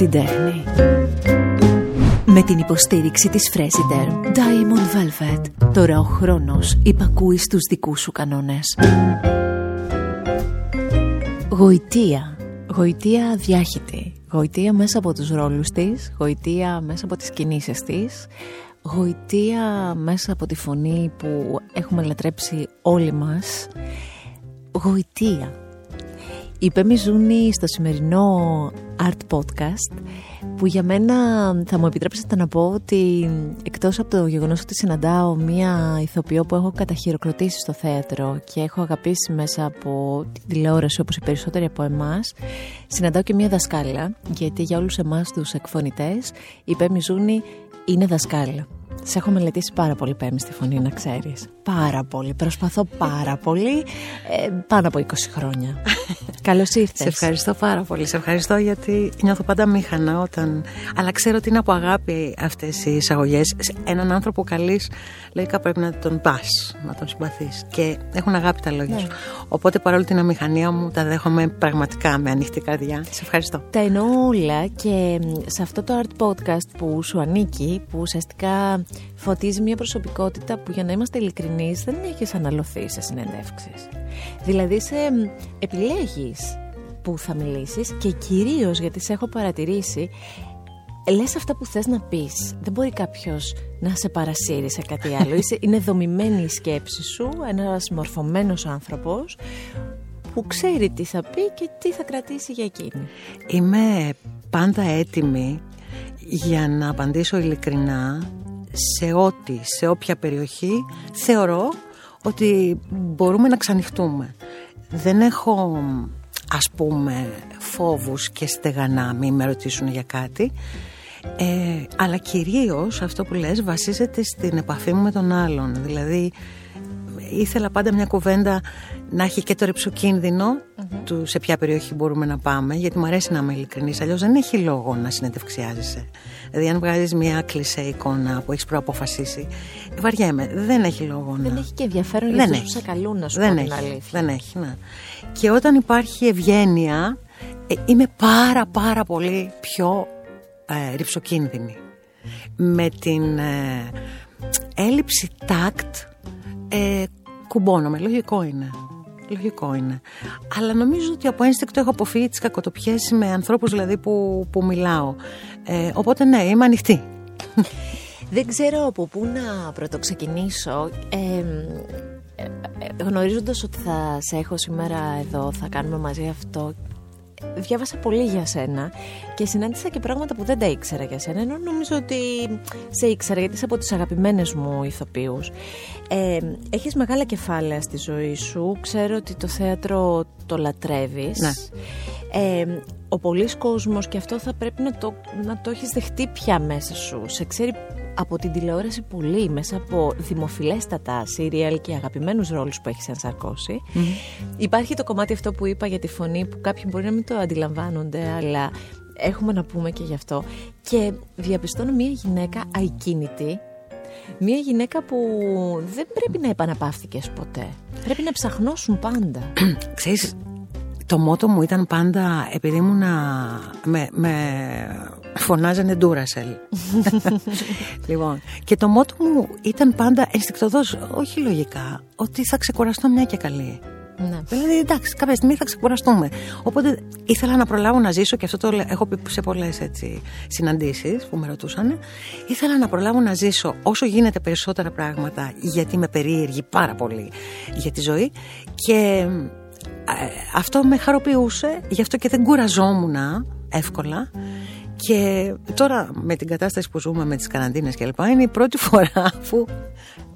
την τέχνη. Με την υποστήριξη της Fresiderm Diamond Velvet. Τώρα ο χρόνος υπακούει στους δικούς σου κανόνες. Γοητεία. Γοητεία διάχυτη. Γοητεία μέσα από τους ρόλους της. Γοητεία μέσα από τις κινήσεις της. Γοητεία μέσα από τη φωνή που έχουμε λατρέψει όλοι μας. Γοητεία. Η Πέμι Ζούνη στο σημερινό Art Podcast που για μένα θα μου επιτρέψετε να πω ότι εκτός από το γεγονός ότι συναντάω μία ηθοποιό που έχω καταχειροκροτήσει στο θέατρο και έχω αγαπήσει μέσα από την τηλεόραση όπως οι περισσότεροι από εμάς συναντάω και μία δασκάλα γιατί για όλους εμάς τους εκφωνητές η Πέμι Ζούνη είναι δασκάλα. Σε έχω μελετήσει πάρα πολύ πέμπτη στη φωνή, να ξέρεις. Πάρα πολύ. Προσπαθώ πάρα πολύ. Ε, πάνω από 20 χρόνια. Καλώς ήρθες. Σε ευχαριστώ πάρα πολύ. Σε ευχαριστώ γιατί νιώθω πάντα μήχανα όταν. Αλλά ξέρω ότι είναι από αγάπη αυτές οι εισαγωγές. Έναν άνθρωπο καλής, λογικά πρέπει να τον πας, να τον συμπαθείς. Και έχουν αγάπη τα λόγια ναι. σου. Οπότε παρόλο την αμηχανία μου, τα δέχομαι πραγματικά με ανοιχτή καρδιά. Σε ευχαριστώ. Τα εννοώ όλα και σε αυτό το art podcast που σου ανήκει, που ουσιαστικά φωτίζει μια προσωπικότητα που για να είμαστε ειλικρινείς δεν έχεις αναλωθεί σε συνεντεύξεις. Δηλαδή σε επιλέγεις που θα μιλήσεις και κυρίως γιατί σε έχω παρατηρήσει λες αυτά που θες να πεις. Δεν μπορεί κάποιος να σε παρασύρει σε κάτι άλλο. Είναι δομημένη η σκέψη σου ένας μορφωμένος άνθρωπος που ξέρει τι θα πει και τι θα κρατήσει για εκείνη. Είμαι πάντα έτοιμη για να απαντήσω ειλικρινά σε ό,τι, σε όποια περιοχή θεωρώ ότι μπορούμε να ξανοιχτούμε. Δεν έχω ας πούμε φόβους και στεγανά μη με ρωτήσουν για κάτι ε, αλλά κυρίως αυτό που λες βασίζεται στην επαφή μου με τον άλλον δηλαδή ήθελα πάντα μια κουβέντα να έχει και το ρηψοκίνδυνο του σε ποια περιοχή μπορούμε να πάμε γιατί μου αρέσει να είμαι ειλικρινής αλλιώς δεν έχει λόγο να συνεντευξιάζεσαι Δηλαδή, αν βγάζει μια κλεισέ εικόνα που έχεις προαποφασίσει, βαριέμαι. Δεν έχει λόγο να. Δεν έχει και ενδιαφέρον για αυτού που σε καλούν, να σου δεν έχει, αλήθεια. Δεν έχει, ναι. Και όταν υπάρχει ευγένεια, ε, είμαι πάρα πάρα πολύ πιο ε, ρηψοκίνδυνη. Με την ε, έλλειψη τάκτ ε, κουμπώνομαι. Λογικό είναι. Λογικό είναι. Αλλά νομίζω ότι από ένστικτο έχω αποφύγει τις κακοτοπιές με ανθρώπους δηλαδή που, που μιλάω. Ε, οπότε ναι, είμαι ανοιχτή. Δεν ξέρω από πού να πρωτοξεκινήσω. Ε, γνωρίζοντας ότι θα σε έχω σήμερα εδώ, θα κάνουμε μαζί αυτό διάβασα πολύ για σένα και συνάντησα και πράγματα που δεν τα ήξερα για σένα ενώ νομίζω ότι σε ήξερα γιατί είσαι από τις αγαπημένες μου ηθοποιούς. Ε, Έχεις μεγάλα κεφάλαια στη ζωή σου. Ξέρω ότι το θέατρο το λατρεύεις. Ναι. ε, ο πολλής κόσμος και αυτό θα πρέπει να το, να το έχεις δεχτεί πια μέσα σου. Σε ξέρει από την τηλεόραση πολύ μέσα από δημοφιλέστατα σύριαλ και αγαπημένους ρόλους που έχει ενσαρκώσει. Υπάρχει το κομμάτι αυτό που είπα για τη φωνή που κάποιοι μπορεί να μην το αντιλαμβάνονται αλλά έχουμε να πούμε και γι' αυτό και διαπιστώνω μια γυναίκα ακίνητη μια γυναίκα που δεν πρέπει να επαναπαύθηκες ποτέ. Πρέπει να ψαχνώσουν πάντα. Ξέρεις, το μότο μου ήταν πάντα επειδή ήμουν με, με φωνάζανε Ντούρασελ. λοιπόν, και το μότο μου ήταν πάντα ενστικτοδός, όχι λογικά, ότι θα ξεκουραστώ μια και καλή. Ναι. Δηλαδή, εντάξει, κάποια στιγμή θα ξεκουραστούμε. Οπότε ήθελα να προλάβω να ζήσω και αυτό το έχω πει σε πολλές συναντήσεις που με ρωτούσαν. Ήθελα να προλάβω να ζήσω όσο γίνεται περισσότερα πράγματα, γιατί με περίεργη πάρα πολύ για τη ζωή. Και ε, αυτό με χαροποιούσε, γι' αυτό και δεν κουραζόμουν εύκολα. Και τώρα με την κατάσταση που ζούμε με τις καραντίνες και λοιπά είναι η πρώτη φορά που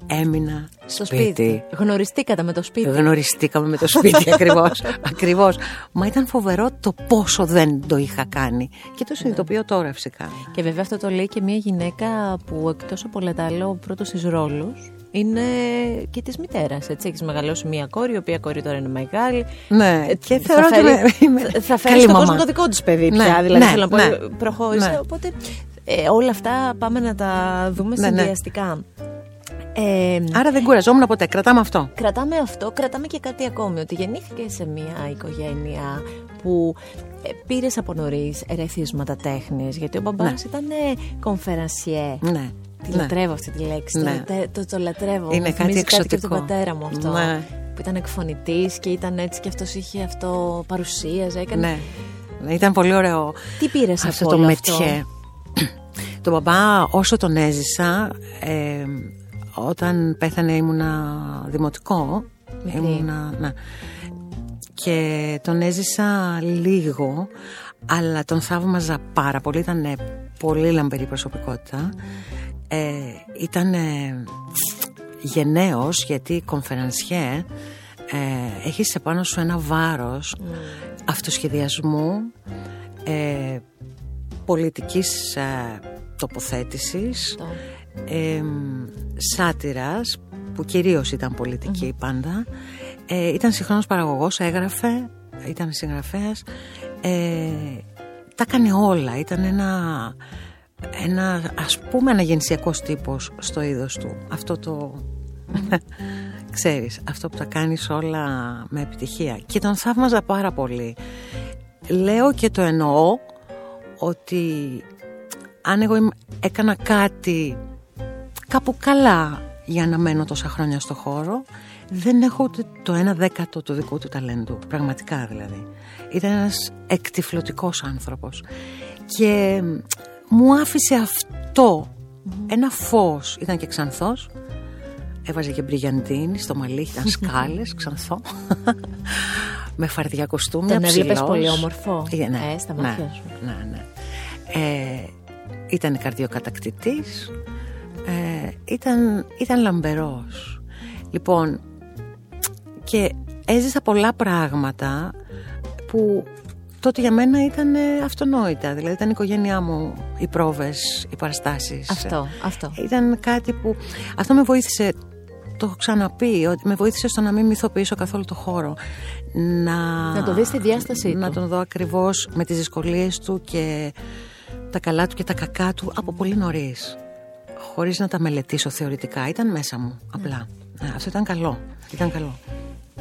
έμεινα στο σπίτι. σπίτι. Γνωριστήκατε με το σπίτι. Γνωριστήκαμε με το σπίτι ακριβώς, ακριβώς. Μα ήταν φοβερό το πόσο δεν το είχα κάνει. Και το συνειδητοποιώ τώρα φυσικά. Και βέβαια αυτό το λέει και μια γυναίκα που εκτός από όλα τα άλλα ο πρώτος της ρόλους είναι και της μητέρας. Έτσι, έχεις μεγαλώσει μία κόρη, η οποία κόρη τώρα είναι μεγάλη. Ναι, ε, και θα φέρει, θα φέρει στον κόσμο το δικό της παιδί πια. Ναι, δηλαδή, ναι, θέλω να πω, ναι, προχώρησε. Ναι. Οπότε ε, όλα αυτά πάμε να τα δούμε ναι, ναι. συνδυαστικά. Ε, Άρα δεν κουραζόμουν ποτέ. Κρατάμε αυτό. Κρατάμε αυτό, κρατάμε και κάτι ακόμη. Ότι γεννήθηκε σε μια οικογένεια που ε, πήρες από νωρίς ερεθίσματα τέχνης. Γιατί ο μπαμπάς Ναι. ήταν κομφερανσιέ. Ναι. Τη ναι. λατρεύω αυτή τη λέξη. Ναι. Το, το, το, το λατρεύω. Είναι Μου κάτι θυμίζει κάτι και από εξωτικό. τον πατέρα μου αυτό. Ναι. Που ήταν εκφωνητής και ήταν έτσι και αυτός είχε αυτό. Παρουσίαζε. Έκανε. Ναι. Ναι, Ήταν πολύ ωραίο Τι πήρες αυτό από το όλο μετιέ. Τον μπαμπά όσο τον έζησα ε, όταν πέθανε ήμουνα δημοτικό Μικρή. ήμουνα, ναι. και τον έζησα λίγο αλλά τον θαύμαζα πάρα πολύ ήταν πολύ λαμπερή προσωπικότητα ε, ήταν γενναίος γιατί κονφερανσιέ ε, έχεις επάνω σου ένα βάρος αυτοσχεδιασμού ε, πολιτικής ε, τοποθέτησης Το. ε, σάτυρας που κυρίως ήταν πολιτική πάντα. Ε, ήταν συγχρόνως παραγωγός έγραφε ήταν συγγραφέας. Ε, τα έκανε όλα. Ήταν ένα ένα ας πούμε αναγεννησιακός τύπος στο είδος του. Αυτό το ξέρεις αυτό που τα κάνεις όλα με επιτυχία. Και τον θαύμαζα πάρα πολύ. Λέω και το εννοώ ότι αν εγώ είμαι- έκανα κάτι κάπου καλά για να μένω τόσα χρόνια στο χώρο δεν έχω ούτε το ένα δέκατο του δικού του ταλέντου πραγματικά δηλαδή. Ήταν ένας εκτιφλωτικός άνθρωπος. Και μου άφησε αυτό. Ένα φως. Ήταν και ξανθός. Έβαζε και μπριγιαντίνη στο μαλλί. Ήταν σκάλες ξανθό. Με φαρδιά κοστούμια Τον έβλεπες ψηλός. πολύ όμορφο, Ε, ναι, ε, στα ναι, μάτια σου. ναι, ναι. Ε, ήταν καρδιοκατακτητής. Ε, ήταν, ήταν λαμπερός. Λοιπόν και έζησα πολλά πράγματα που τότε για μένα ήταν ε, αυτονόητα. Δηλαδή ήταν η οικογένειά μου οι πρόβες, οι παραστάσεις. Αυτό, αυτό. ήταν κάτι που αυτό με βοήθησε το έχω ξαναπεί ότι με βοήθησε στο να μην μυθοποιήσω καθόλου το χώρο. Να, Να το δεις στη διάστασή να του. τον δω ακριβώς με τις δυσκολίες του και τα καλά του και τα κακά του από πολύ νωρίς. χωρίς να τα μελετήσω θεωρητικά. Ήταν μέσα μου απλά. Ε, αυτό ήταν καλό. Ήταν καλό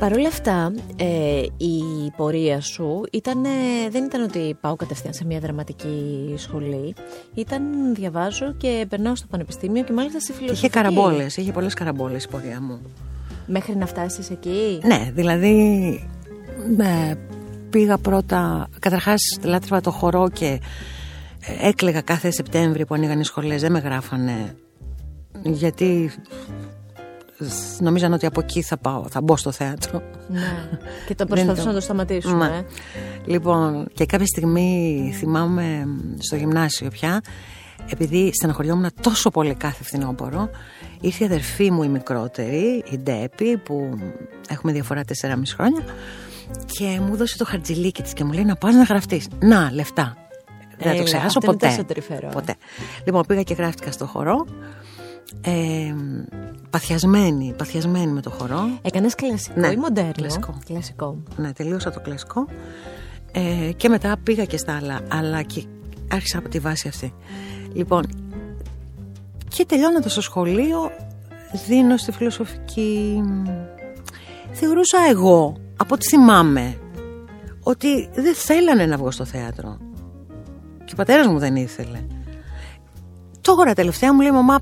Παρ' όλα αυτά, ε, η πορεία σου ήταν, δεν ήταν ότι πάω κατευθείαν σε μια δραματική σχολή. Ήταν διαβάζω και περνάω στο πανεπιστήμιο και μάλιστα στη φιλοσοφική. είχε καραμπόλες, είχε πολλές καραμπόλες η πορεία μου Μέχρι να φτάσεις εκεί; Ναι, δηλαδή ναι, πήγα πρώτα, καταρχάς λάτρευα το χορό και ε, έκλαιγα κάθε Σεπτέμβρη που ανοίγαν οι σχολές, δεν με γράφανε γιατί νομίζαν ότι από εκεί θα πάω, θα μπω στο θέατρο. Ναι. και το Δεν προσπαθούσα το- να το σταματήσουμε. Μα. ε. Λοιπόν, και κάποια στιγμή θυμάμαι στο γυμνάσιο πια, επειδή στεναχωριόμουν τόσο πολύ κάθε φθινόπωρο, ήρθε η αδερφή μου η μικρότερη, η Ντέπη, που έχουμε διαφορά 4,5 χρόνια, και μου έδωσε το χαρτζιλίκι της και μου λέει να πας να γραφτείς. Να, λεφτά. Δεν θα Έλα, το ξεχάσω αυτό είναι ποτέ. τόσο τρυφερό. ποτέ. Λοιπόν, πήγα και γράφτηκα στο χορό. Ε, παθιασμένη, παθιασμένη με το χορό. Έκανες κλασικό Ναι, ή μοντέρνο; κλασικό. κλασικό. Ναι, τελείωσα το κλασικό. Ε, και μετά πήγα και στα άλλα, αλλά και άρχισα από τη βάση αυτή. Λοιπόν, και τελειώνοντας το σχολείο, δίνω στη φιλοσοφική. Θεωρούσα εγώ, από ό,τι θυμάμαι, ότι δεν θέλανε να βγω στο θέατρο. Και ο πατέρας μου δεν ήθελε. Τώρα τελευταία μου λέει μαμά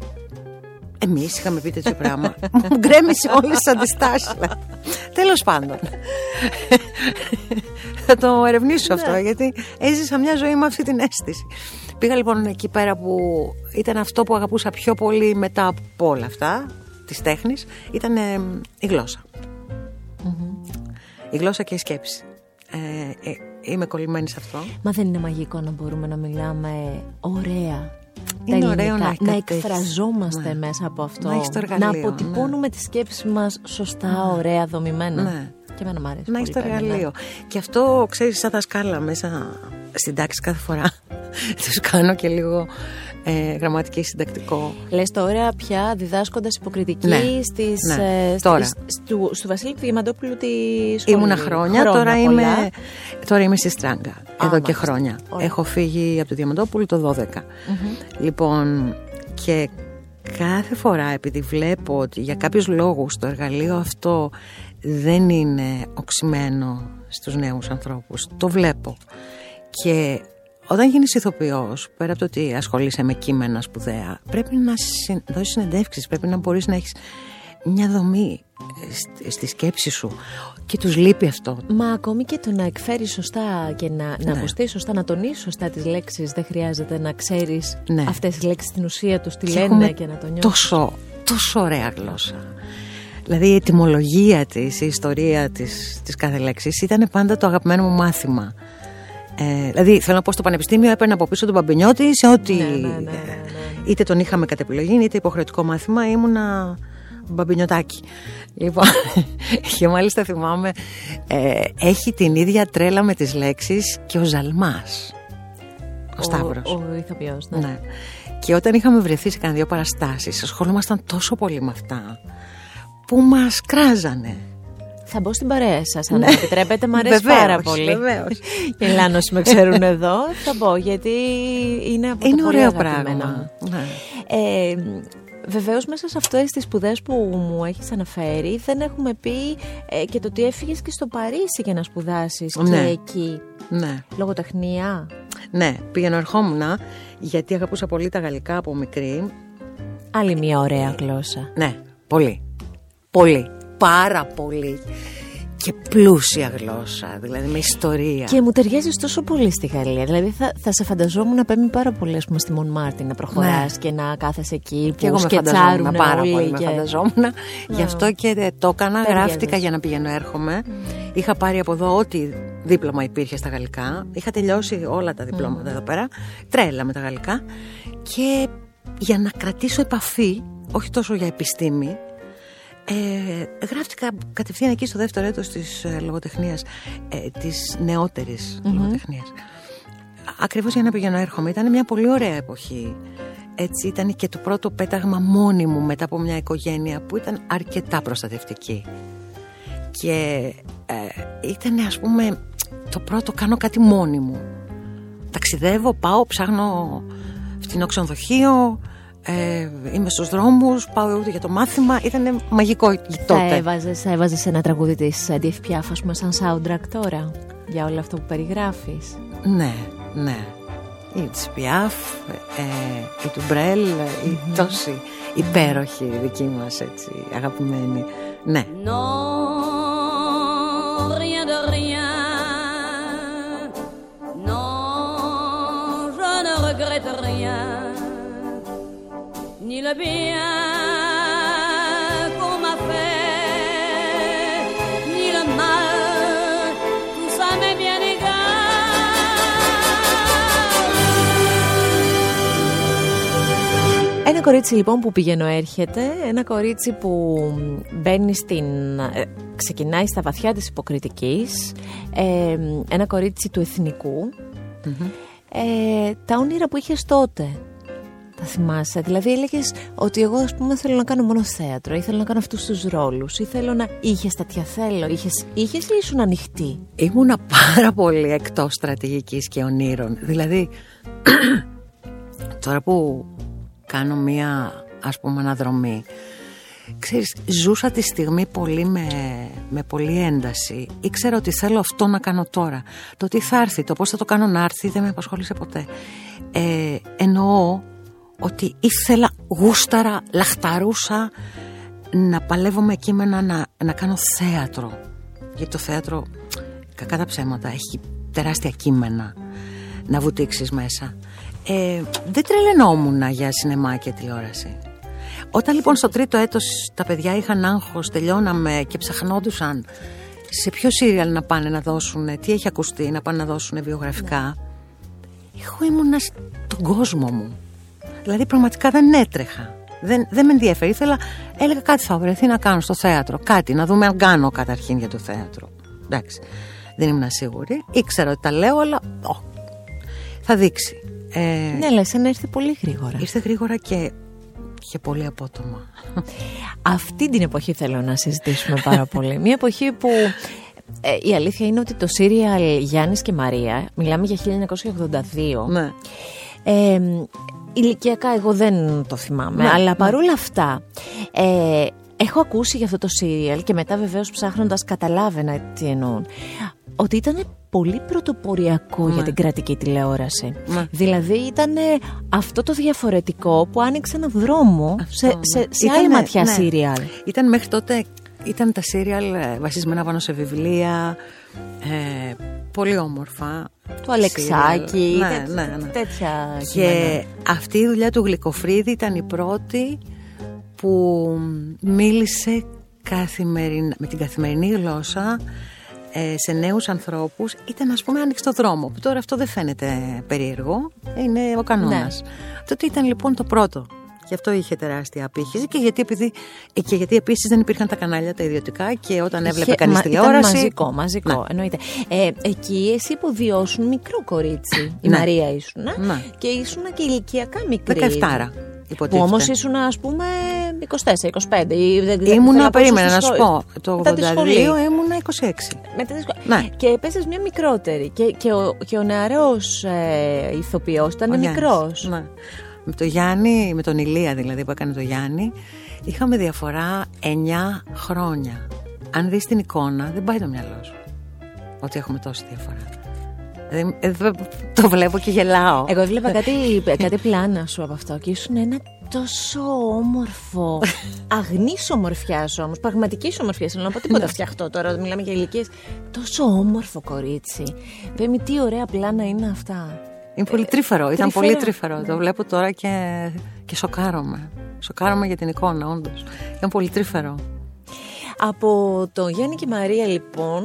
Εμείς είχαμε πει τέτοιο πράγμα. Μου γκρέμισε όλες τις αντιστάσεις. Τέλος πάντων. Θα το ερευνήσω αυτό γιατί έζησα μια ζωή με αυτή την αίσθηση. Πήγα λοιπόν εκεί πέρα που ήταν αυτό που αγαπούσα πιο πολύ μετά από όλα αυτά της τέχνης, ήταν ε, η γλώσσα. Η γλώσσα και η σκέψη. Ε, ε, είμαι κολλημένη σε αυτό. Μα δεν είναι μαγικό να μπορούμε να μιλάμε ωραία. Είναι τα ωραίο ελληνικά, να έχει να κάτι τέτοιο. εκφραζόμαστε Ναι. μέσα από αυτό. Να έχεις το να εργαλείο, αποτυπώνουμε τις σκέψεις μας σωστά, ωραία, δομημένα. Ναι. Και εμένα μου αρέσει. Να έχεις πολύ το πέρα, ναι. εργαλείο. Και αυτό, ξέρεις, σαν δασκάλα μέσα στην τάξη κάθε φορά. Τους κάνω και λίγο ε, γραμματική συντακτικό. Λες τώρα πια διδάσκοντας υποκριτική Ναι. στις, Ναι. ε, Τώρα. στις- στου, στο Βασίλη του Διαμαντόπουλου τη σχολή. Ήμουνα χρόνια, τώρα, πολλά. είμαι, τώρα είμαι στη Στράγκα. εδώ και μάλιστα. χρόνια. Ωραία. Έχω φύγει από το Διαμαντόπουλο το 12. Λοιπόν, και κάθε φορά επειδή βλέπω ότι για κάποιους λόγους το εργαλείο αυτό δεν είναι οξυμένο στους νέους ανθρώπους, το βλέπω. Και όταν γίνεις ηθοποιός, πέρα από το ότι ασχολείσαι με κείμενα σπουδαία, πρέπει να δώσεις συνεντεύξεις, πρέπει να μπορείς να έχεις μια δομή στη σκέψη σου και τους λείπει αυτό. Μα ακόμη και το να εκφέρεις σωστά και να, να ναι. σωστά, να τονίσεις σωστά τις λέξεις δεν χρειάζεται να ξέρεις ναι. αυτές τις λέξεις στην ουσία τους τι λένε και να το νιώσεις. Τόσο, τόσο ωραία γλώσσα. Δηλαδή η ετοιμολογία της, η ιστορία της, της κάθε λέξης ήταν πάντα το αγαπημένο μου μάθημα. Ε, δηλαδή θέλω να πω στο πανεπιστήμιο έπαιρνα από πίσω τον Παμπινιώτη σε ό,τι ναι, ναι, ναι, ναι, είτε τον είχαμε κατ' επιλογή είτε υποχρεωτικό μάθημα ήμουνα μπαμπινιωτάκι. Λοιπόν, και μάλιστα θυμάμαι, ε, έχει την ίδια τρέλα με τις λέξεις και ο Ζαλμάς. Ο, Σταύρος. Ο, ο ηθοποιός, ναι. ναι. Και όταν είχαμε βρεθεί σε κανένα δύο παραστάσεις, ασχολούμασταν τόσο πολύ με αυτά, που μας κράζανε. Θα μπω στην παρέα σας, αν ναι. επιτρέπετε. Μ' αρέσει πάρα πολύ. Βεβαίως. Και Λάνος με ξέρουν εδώ. Θα μπω, γιατί είναι από Είναι ωραίο πράγμα. Ναι. Ε, Βεβαίως, μέσα σε αυτές τις σπουδές που μου έχεις αναφέρει, δεν έχουμε πει ε, και το ότι έφυγες και στο Παρίσι για να σπουδάσεις ναι. και εκεί. Ναι. Λογοτεχνία. Ναι, πήγαινα ερχόμουν γιατί αγαπούσα πολύ τα γαλλικά από μικρή. Άλλη μια ωραία γλώσσα. Ναι, πολύ. Πολύ. Πάρα πολύ και πλούσια γλώσσα, δηλαδή με ιστορία. Και μου ταιριάζει τόσο πολύ στη Γαλλία. Δηλαδή θα, θα σε φανταζόμουν να παίρνει πάρα πολύ ας πούμε, στη Μον Μάρτιν να προχωράς ναι. και να κάθεσαι εκεί. Και εγώ με φανταζόμουν πάρα πολύ. Και... Με φανταζόμουν. Γι' αυτό και το έκανα. Γράφτηκα για να πηγαίνω, έρχομαι. Είχα πάρει από εδώ ό,τι δίπλωμα υπήρχε στα γαλλικά. Είχα τελειώσει όλα τα διπλώματα εδώ πέρα. Τρέλα με τα γαλλικά. Και για να κρατήσω επαφή, όχι τόσο για επιστήμη, ε, γράφτηκα κατευθείαν εκεί στο δεύτερο έτος της ε, λογοτεχνίας, ε, της νεότερης mm-hmm. λογοτεχνίας. Ακριβώς για να πηγαίνω έρχομαι. Ήταν μια πολύ ωραία εποχή. Έτσι ήταν και το πρώτο πέταγμα μόνη μου μετά από μια οικογένεια που ήταν αρκετά προστατευτική. Και ε, ήταν ας πούμε το πρώτο κάνω κάτι μόνη μου. Ταξιδεύω, πάω, ψάχνω φτηνό ξενοδοχείο, ε, είμαι στους δρόμους, πάω ούτε για το μάθημα, ήταν μαγικό τότε. Θα έβαζες, θα έβαζες ένα τραγούδι της Αντιεφ Πιάφ, ας πούμε, σαν soundtrack τώρα, για όλο αυτό που περιγράφεις. Ναι, ναι. Η της Πιάφ, ε, η του Μπρέλ, η τόση υπέροχη δική μας, έτσι, αγαπημένη. Ναι. Non, ni le bien qu'on m'a fait, ni le mal, tout ça m'est bien égal. Ένα κορίτσι λοιπόν που πηγαίνω έρχεται, ένα κορίτσι που μπαίνει στην... Ε, ξεκινάει στα βαθιά της υποκριτικής, ε, ένα κορίτσι του εθνικού, mm-hmm. ε, τα όνειρα που είχες τότε, θα θυμάσαι. Δηλαδή έλεγες ότι εγώ ας πούμε θέλω να κάνω μόνο θέατρο ή θέλω να κάνω αυτούς τους ρόλους ή θέλω να. είχες τέτοια θέλω. Είχες ή ήσουν ανοιχτή; Ήμουνα πάρα πολύ εκτός στρατηγικής και ονείρων. Δηλαδή, τώρα που κάνω μία ας πούμε αναδρομή Ξέρεις, ζούσα τη στιγμή πολύ με, με πολύ ένταση. Ήξερα ότι θέλω αυτό να κάνω τώρα. Το τι θα έρθει, το πώς θα το κάνω να έρθει δεν με απασχόλησε ποτέ. Ε, εννοώ ότι ήθελα γούσταρα, λαχταρούσα να παλεύω με κείμενα να, να κάνω θέατρο. Γιατί το θέατρο, κακά τα ψέματα, έχει τεράστια κείμενα να βουτήξεις μέσα. Ε, δεν τρελαινόμουν για σινεμά και τηλεόραση. Όταν λοιπόν στο τρίτο έτος τα παιδιά είχαν άγχος, τελειώναμε και ψαχνόντουσαν σε ποιο σύριαλ να πάνε να δώσουν, τι έχει ακουστεί, να πάνε να δώσουν βιογραφικά. Εγώ ήμουνα στον κόσμο μου. Δηλαδή πραγματικά δεν έτρεχα. Δεν, δεν με ενδιαφέρει. Ήθελα, έλεγα κάτι θα βρεθεί να κάνω στο θέατρο. Κάτι, να δούμε αν κάνω καταρχήν για το θέατρο. Εντάξει. Δεν ήμουν σίγουρη. Ήξερα ότι τα λέω, αλλά. θα δείξει. Ε, ναι, λες, να ήρθε πολύ γρήγορα. Ήρθε γρήγορα και, και πολύ απότομα. Αυτή την εποχή θέλω να συζητήσουμε πάρα πολύ. Μια εποχή που ε, η αλήθεια είναι ότι το σύριαλ Γιάννης και Μαρία, μιλάμε για 1982, ναι. ε, ηλικιακά εγώ δεν το θυμάμαι, Ναι, αλλά ναι. παρόλα αυτά ε, έχω ακούσει για αυτό το σύριαλ και μετά βεβαίως ψάχνοντας καταλάβαινα τι εννοούν. Ότι ήταν πολύ πρωτοποριακό Ναι. για την κρατική τηλεόραση. Ναι. Δηλαδή ήταν αυτό το διαφορετικό που άνοιξε ένα δρόμο σε, Αυτό, σε, ναι. σε άλλη Ήτανε, ματιά ναι. σύριαλ. Ήταν μέχρι τότε, ήταν τα σύριαλ ε, βασισμένα πάνω σε βιβλία, ε, πολύ όμορφα. Το Αλεξάκι, σύριαλ. Ναι, τέτοια, ναι, ναι. τέτοια Και κείμενα. αυτή η δουλειά του Γλυκοφρίδη ήταν η πρώτη που μίλησε καθημερινα, με την καθημερινή γλώσσα ε, σε νέους ανθρώπους ήταν ας πούμε ανοιχτό δρόμο που τώρα αυτό δεν φαίνεται περίεργο είναι ο κανόνας τότε ήταν λοιπόν το πρώτο; Και αυτό είχε τεράστια απήχηση και γιατί, επειδή, ε, και γιατί επίσης δεν υπήρχαν τα κανάλια τα ιδιωτικά και όταν έβλεπε Είχε- κανείς μα- τηλεόραση Ήταν μαζικό, μαζικό, Ναι. εννοείται. Ε, εκεί εσύ υποδίωσουν μικρό κορίτσι. Η Ναι. Μαρία ήσουν. Ναι. Και ήσουν και ηλικιακά μικρή. 17 Που υποτίθεται όμως ήσουν, ας πούμε, 24-25. ή δεν- δεν- Ήμουνα, θέλω πόσο περίμενα στη να σου σχολή. πω, το Μετά τη 82 σχολή. ήμουνα 26. Μετά τη σχολή. Ναι. Και έπαιζες μια μικρότερη. Και, και ο, και ο νεαρός ε, ηθοποιός ήταν Ο Γιάννης. μικρό. Ναι. Με τον Γιάννη, με τον Ηλία δηλαδή που έκανε το Γιάννη, είχαμε διαφορά 9 χρόνια. Αν δεις την εικόνα, δεν πάει το μυαλό σου ότι έχουμε τόση διαφορά. Δηλαδή, ε, δε- το βλέπω και γελάω. Εγώ έβλεπα κάτι, κάτι πλάνα σου από αυτό και ήσουν ένα τόσο όμορφο. Αγνής ομορφιάς όμως, πραγματικής ομορφιάς. Θέλω να πω Ναι. τίποτα φτιαχτό τώρα, μιλάμε για ηλικίες. Τόσο όμορφο κορίτσι. Πέμπει, τι ωραία πλάνα είναι αυτά. Είναι πολύ τρύφερο, ήταν τρυφερά. πολύ τρύφερο. Το βλέπω τώρα και, και σοκάρομαι. Σοκάρομαι για την εικόνα, όντως. Ήταν πολύ τρύφερο. Από το Γιάννη και Μαρία λοιπόν,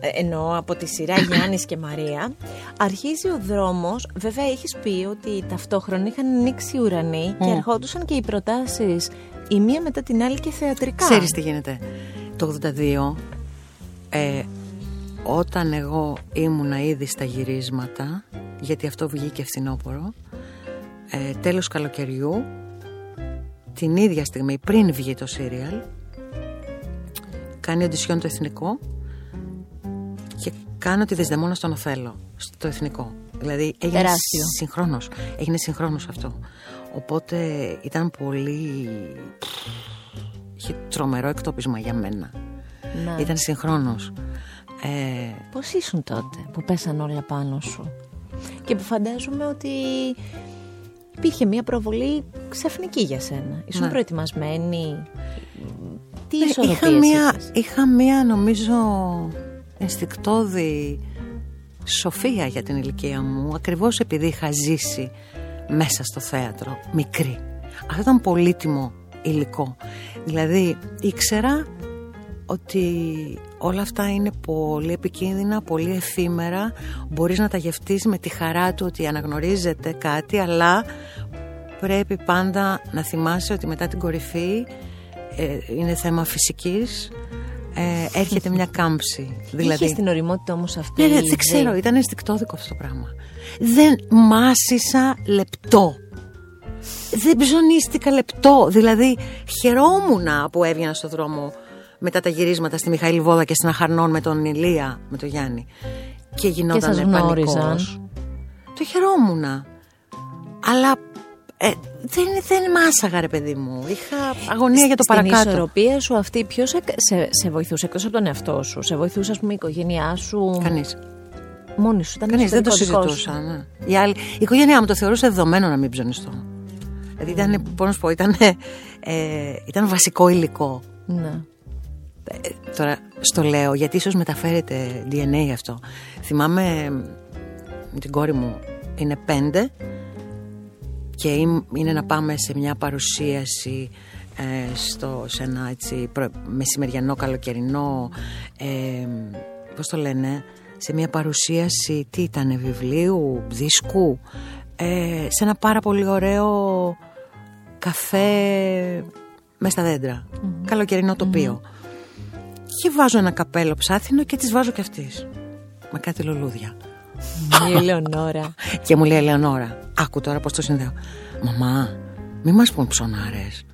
ε, εννοώ από τη σειρά Γιάννης και Μαρία, αρχίζει ο δρόμος, βέβαια έχεις πει ότι ταυτόχρονα είχαν ανοίξει οι ουρανοί και ερχόντουσαν και οι προτάσεις η μία μετά την άλλη και θεατρικά. Ξέρεις τι γίνεται. Το 82, ε, όταν εγώ ήμουνα ήδη στα γυρίσματα, γιατί αυτό βγήκε φθινόπωρο, ε, τέλος καλοκαιριού, την ίδια στιγμή πριν βγει το σύριαλ, κάνει οντισιόν το εθνικό και κάνω τη Δεσδεμόνα στον Οθέλο, στο εθνικό. Δηλαδή έγινε Τεράστιο. συγχρόνως, έγινε συγχρόνως αυτό. Οπότε ήταν πολύ... Είχε τρομερό εκτόπισμα για μένα. Να. Ήταν συγχρόνως. Ε, Πώς ήσουν τότε που πέσαν όλα πάνω σου; Και που φαντάζομαι ότι υπήρχε μια προβολή ξαφνική για σένα. Ήσουν Ναι. προετοιμασμένη. Τι Ναι, ισορροπίες είχα μία, είχες; είχα μία νομίζω ενστικτόδη σοφία για την ηλικία μου ακριβώς επειδή είχα ζήσει μέσα στο θέατρο μικρή αυτό ήταν πολύτιμο υλικό δηλαδή ήξερα ότι όλα αυτά είναι πολύ επικίνδυνα, πολύ εφήμερα. Μπορείς να τα γευτείς με τη χαρά του ότι αναγνωρίζεται κάτι αλλά πρέπει πάντα να θυμάσαι ότι μετά την κορυφή ε, είναι θέμα φυσικής. Ε, έρχεται μια κάμψη δηλαδή, Είχες την οριμότητα όμως αυτή. ναι, ναι, η δεν ξέρω, ιδέα. ήταν ενστικτόδικο αυτό το πράγμα. Δεν μάσησα λεπτό. Δεν ψωνίστηκα λεπτό. Δηλαδή χαιρόμουν που έβγαινα στο δρόμο μετά τα γυρίσματα στη Μιχαήλ Βόδα και στην Αχαρνών με τον Ηλία, με τον Γιάννη και γινόταν σας γνώριζαν. το χαιρόμουν αλλά ε, δεν, δεν μάσαγα ρε παιδί μου είχα αγωνία για το Στην παρακάτω ισορροπία σου αυτή, ποιος σε, σε, σε βοηθούσε εκτός από τον εαυτό σου, σε βοηθούσε, ας πούμε, η οικογένειά σου; Κανείς Μόνη σου, ήταν Κανείς δεν το εσωτερικός δικός σου; συζητούσα. Ναι. Η, άλλη, η οικογένειά μου το θεωρούσε δεδομένο να μην ψωνιστώ. Δηλαδή ήταν, πώς να σου πω, ήταν, ε, ήταν βασικό υλικό. Ναι. Ε, τώρα στο λέω γιατί ίσως μεταφέρεται DNA αυτό. Θυμάμαι με την κόρη μου είναι πέντε και ειμ- είναι να πάμε σε μια παρουσίαση ε, στο, σε ένα έτσι, προ- μεσημεριανό καλοκαιρινό ε, πώς το λένε σε μια παρουσίαση τι ήτανε βιβλίου, δίσκου ε, σε ένα πάρα πολύ ωραίο καφέ μέσα στα δέντρα. Καλοκαιρινό τοπίο και βάζω ένα καπέλο ψάθινο και τις βάζω και αυτής με κάτι λουλούδια Η Ελεονόρα. και μου λέει Ελεονόρα, άκου τώρα πώς το συνδέω. Μαμά, μη μας πούν ψωνάρες.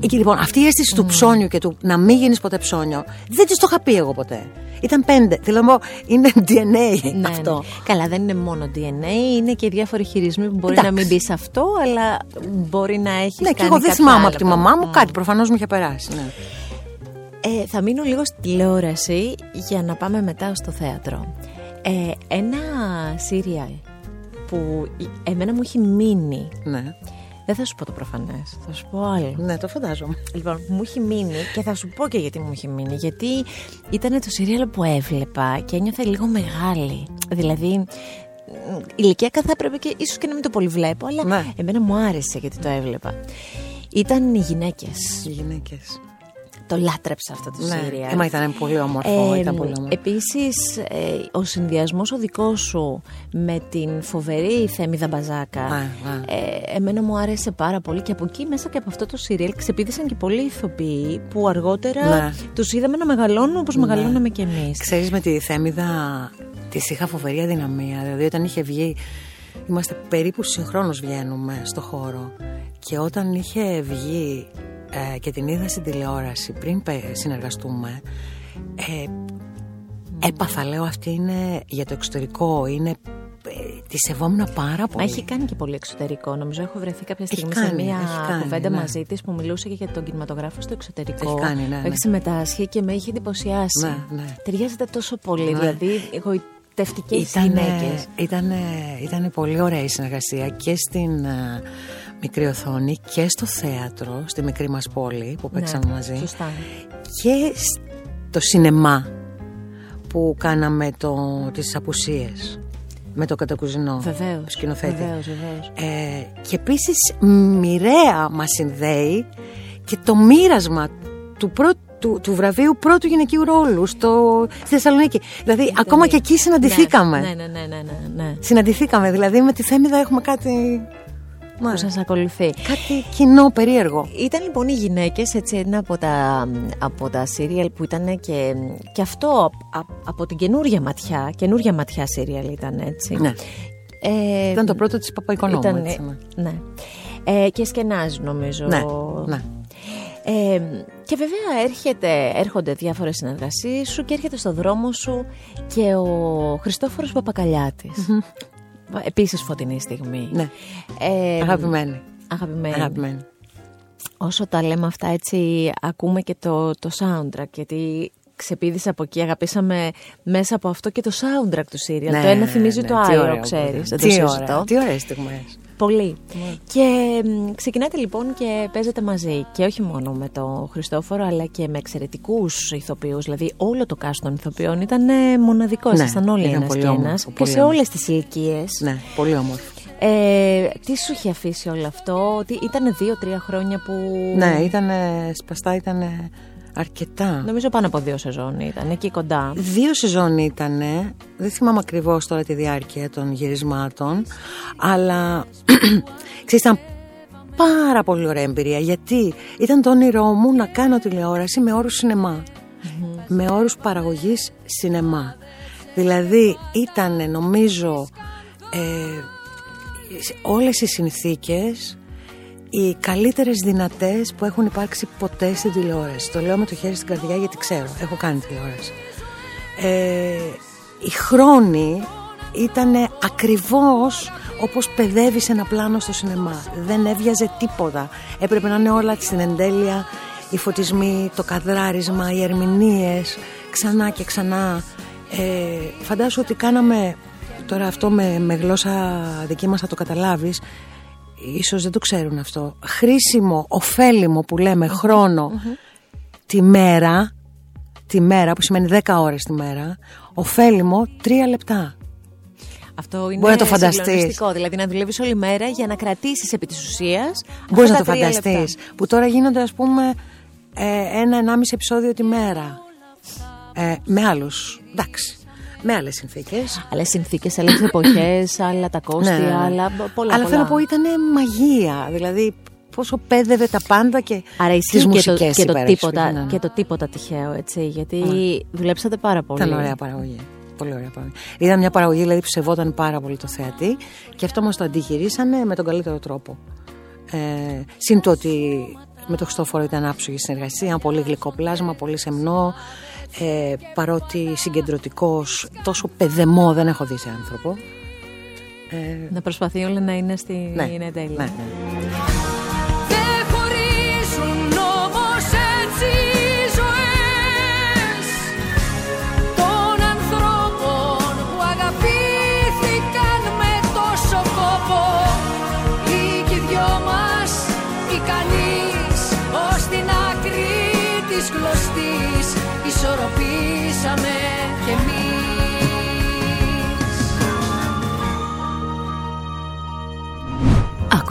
Και λοιπόν, αυτή η αίσθηση του ψώνιου και του να μην γίνεις ποτέ ψώνιο, δεν της το είχα πει εγώ ποτέ. Ήταν πέντε. Θέλω να πω, είναι DNA Ναι, αυτό. ναι. Καλά, δεν είναι μόνο DNA, είναι και διάφοροι χειρισμοί που μπορεί Εντάξει. να μην μπει σε αυτό, αλλά μπορεί να έχεις. Ναι, και εγώ δεν θυμάμαι από τη μαμά μου κάτι. Προφανώς μου είχε περάσει. Ναι. Ε, θα μείνω λίγο στη τηλεόραση για να πάμε μετά στο θέατρο. Ε, ένα σύριαλ που εμένα μου έχει μείνει. ναι. Δεν θα σου πω το προφανές, θα σου πω άλλο. Ναι, το φαντάζομαι. Λοιπόν, μου έχει μείνει και θα σου πω και γιατί μου έχει μείνει. Γιατί ήταν το σύριαλ που έβλεπα και ένιωθα λίγο μεγάλη. Δηλαδή, μ, ηλικιακά θα έπρεπε και ίσως και να μην το πολύ βλέπω, αλλά Ναι. εμένα μου άρεσε γιατί το έβλεπα. Ήταν οι γυναίκες. Οι γυναίκες. Το λάτρεψα αυτό το Ναι. σύριαλ. Ε, μα ήταν πολύ όμορφο. Ε, ήταν πολύ όμορφο. Επίσης, ε, ο συνδυασμός ο δικός σου με την φοβερή Θέμη Δαμπαζάκα Ναι, ναι. ε, εμένα μου άρεσε πάρα πολύ και από εκεί μέσα και από αυτό το σύριαλ ξεπίδησαν και πολλοί ηθοποιοί που αργότερα Ναι. τους είδαμε να μεγαλώνουν όπως μεγαλώναμε κι εμείς. Ξέρεις με τη Θέμιδα της είχα φοβερή αδυναμία Δηλαδή όταν είχε βγει Είμαστε περίπου συγχρόνως βγαίνουμε στο χώρο Και όταν είχε βγει ε, Και την είδα στην τηλεόραση Πριν πε- συνεργαστούμε ε, Έπαθα λέω αυτή είναι για το εξωτερικό Είναι ε, Τη σεβόμουν πάρα Μα πολύ έχει κάνει και πολύ εξωτερικό. Νομίζω έχω βρεθεί κάποια Έχει στιγμή σε κάνει, μια έχει κάνει, κουβέντα ναι. μαζί της που μιλούσε και για τον κινηματογράφο στο εξωτερικό. Έχει κάνει, ναι, Έχει ναι. συμμετάσχει και με είχε εντυπωσιάσει. Ναι, ναι. Ταιριάζεται τόσο πολύ. Ναι. Δηλαδή, εγωιτευτικές Ήτανε, γυναίκες. ήτανε, ήτανε πολύ ωραία η συνεργασία και στην ε, μικρή οθόνη και στο θέατρο, στη μικρή μας πόλη που παίξαμε μαζί Ναι, Σωστά. και στο σινεμά που κάναμε το, τις απουσίες με το κατακουζινό Βεβαίως. σκηνοθέτη. Βεβαίως, βεβαίως. Ε, και επίσης μοιραία μας συνδέει και το μοίρασμα του, πρώτου, του, του βραβείου πρώτου γυναικείου ρόλου στο, στη Θεσσαλονίκη. Δηλαδή ακόμα και εκεί συναντηθήκαμε. Ναι, ναι, ναι, ναι, ναι, ναι. Συναντηθήκαμε, δηλαδή με τη Θέμηδα έχουμε κάτι... Ναι, Που σας ακολουθεί. κάτι κοινό, περίεργο. Ήταν λοιπόν οι γυναίκες έτσι ένα από τα, από τα σύριαλ που ήταν και, και αυτό α- από την καινούρια ματιά. Καινούρια ματιά σύριαλ ήταν έτσι. Ναι. Ε, Ήταν το πρώτο της Παπαϊκονόμου. ήταν, έτσι, ναι. ναι. Ε, και σκενάζει νομίζω. Ναι, ναι. Ε, και βέβαια έρχεται, έρχονται διάφορες συνεργασίες σου και έρχεται στο δρόμο σου και ο Χριστόφορος Παπακαλιάτης. Επίσης φωτεινή στιγμή. Ναι. Ε, Αγαπημένη. αγαπημένη. Αγαπημένη. Όσο τα λέμε αυτά έτσι ακούμε και το, το soundtrack γιατί ξεπίδησε από εκεί, αγαπήσαμε μέσα από αυτό και το soundtrack του σύριαλ. το ένα θυμίζει ναι, το τι άλλο, ωραίο που ξέρεις. ήταν. Δεν το Τι συζητώ. ωραία, τι ωραίες στιγμές. Πολύ. Και μ, ξεκινάτε λοιπόν και παίζετε μαζί. Και όχι μόνο με τον Χριστόφορο, αλλά και με εξαιρετικούς ηθοποιούς. Δηλαδή, όλο το cast των ηθοποιών ήταν ε, μοναδικό. Ναι, Ήσασταν όλοι ήταν ένας πολύ και όμορφο, ένας. Και πολύ σε όμορφο. όλες τις ηλικίες. Ναι, πολύ όμορφο. Ε, τι σου είχε αφήσει όλο αυτό, ότι ήταν δύο-τρία χρόνια που. Ναι, ήταν σπαστά, ήταν αρκετά. Νομίζω πάνω από δύο σεζόν ήταν, εκεί κοντά. Δύο σεζόν ήταν, δεν θυμάμαι ακριβώς τώρα τη διάρκεια των γυρισμάτων, αλλά ξέρεις, ήταν πάρα πολύ ωραία εμπειρία γιατί ήταν το όνειρό μου να κάνω τηλεόραση με όρους σινεμά. Με όρους παραγωγής σινεμά. Δηλαδή ήταν νομίζω ε, όλες οι συνθήκες οι καλύτερες δυνατές που έχουν υπάρξει ποτέ στην τηλεόραση. Το λέω με το χέρι στην καρδιά γιατί ξέρω, έχω κάνει τηλεόραση. Ε, οι χρόνοι ήταν ακριβώς όπως παιδεύεις ένα πλάνο στο σινεμά. Δεν έβιαζε τίποτα. Έπρεπε να είναι όλα στην εντέλεια, οι φωτισμοί, το καδράρισμα, οι ερμηνείες, ξανά και ξανά. Ε, φαντάσου ότι κάναμε, τώρα αυτό με, με γλώσσα δική μας θα το καταλάβεις, ίσως δεν το ξέρουν αυτό, χρήσιμο, ωφέλιμο που λέμε χρόνο τη μέρα, τη μέρα που σημαίνει 10 ώρες τη μέρα, ωφέλιμο 3 λεπτά. Αυτό είναι Μπορεί να το φανταστείς. συγκλονιστικό. Δηλαδή να δουλεύεις όλη μέρα για να κρατήσεις επί της ουσίας. Μπορείς να το φανταστείς. Που τώρα γίνονται ας πούμε ε, ένα-ενάμιση επεισόδιο τη μέρα. Ε, με άλλους, εντάξει, με άλλες συνθήκες. Άλλες συνθήκες, άλλες εποχές, άλλα τα κόστη, Ναι, ναι, ναι. άλλα. Πολλά, Αλλά πολλά. θέλω να πω ήταν μαγεία. Δηλαδή πόσο πέδευε τα πάντα και Άρα τις ισχύει και το, μουσικές και, το υπέρ, έτσι, τίποτα, ναι, ναι. και το τίποτα τυχαίο, έτσι. Γιατί δουλέψατε πάρα πολύ. Ήταν ωραία παραγωγή. Πολύ ωραία παραγωγή. Ήταν μια παραγωγή δηλαδή, που σεβόταν πάρα πολύ το θεατή και αυτό μας το αντιγυρίσανε με τον καλύτερο τρόπο. Ε, συν το ότι με το Χριστόφορο ήταν άψογη συνεργασία, πολύ γλυκό πλάσμα, πολύ σεμνό. Ε, παρότι συγκεντρωτικός, τόσο παιδεμό δεν έχω δει σε άνθρωπο. Ε, να προσπαθεί όλα να είναι στη ναι, είναι τέλεια. Ναι, ναι.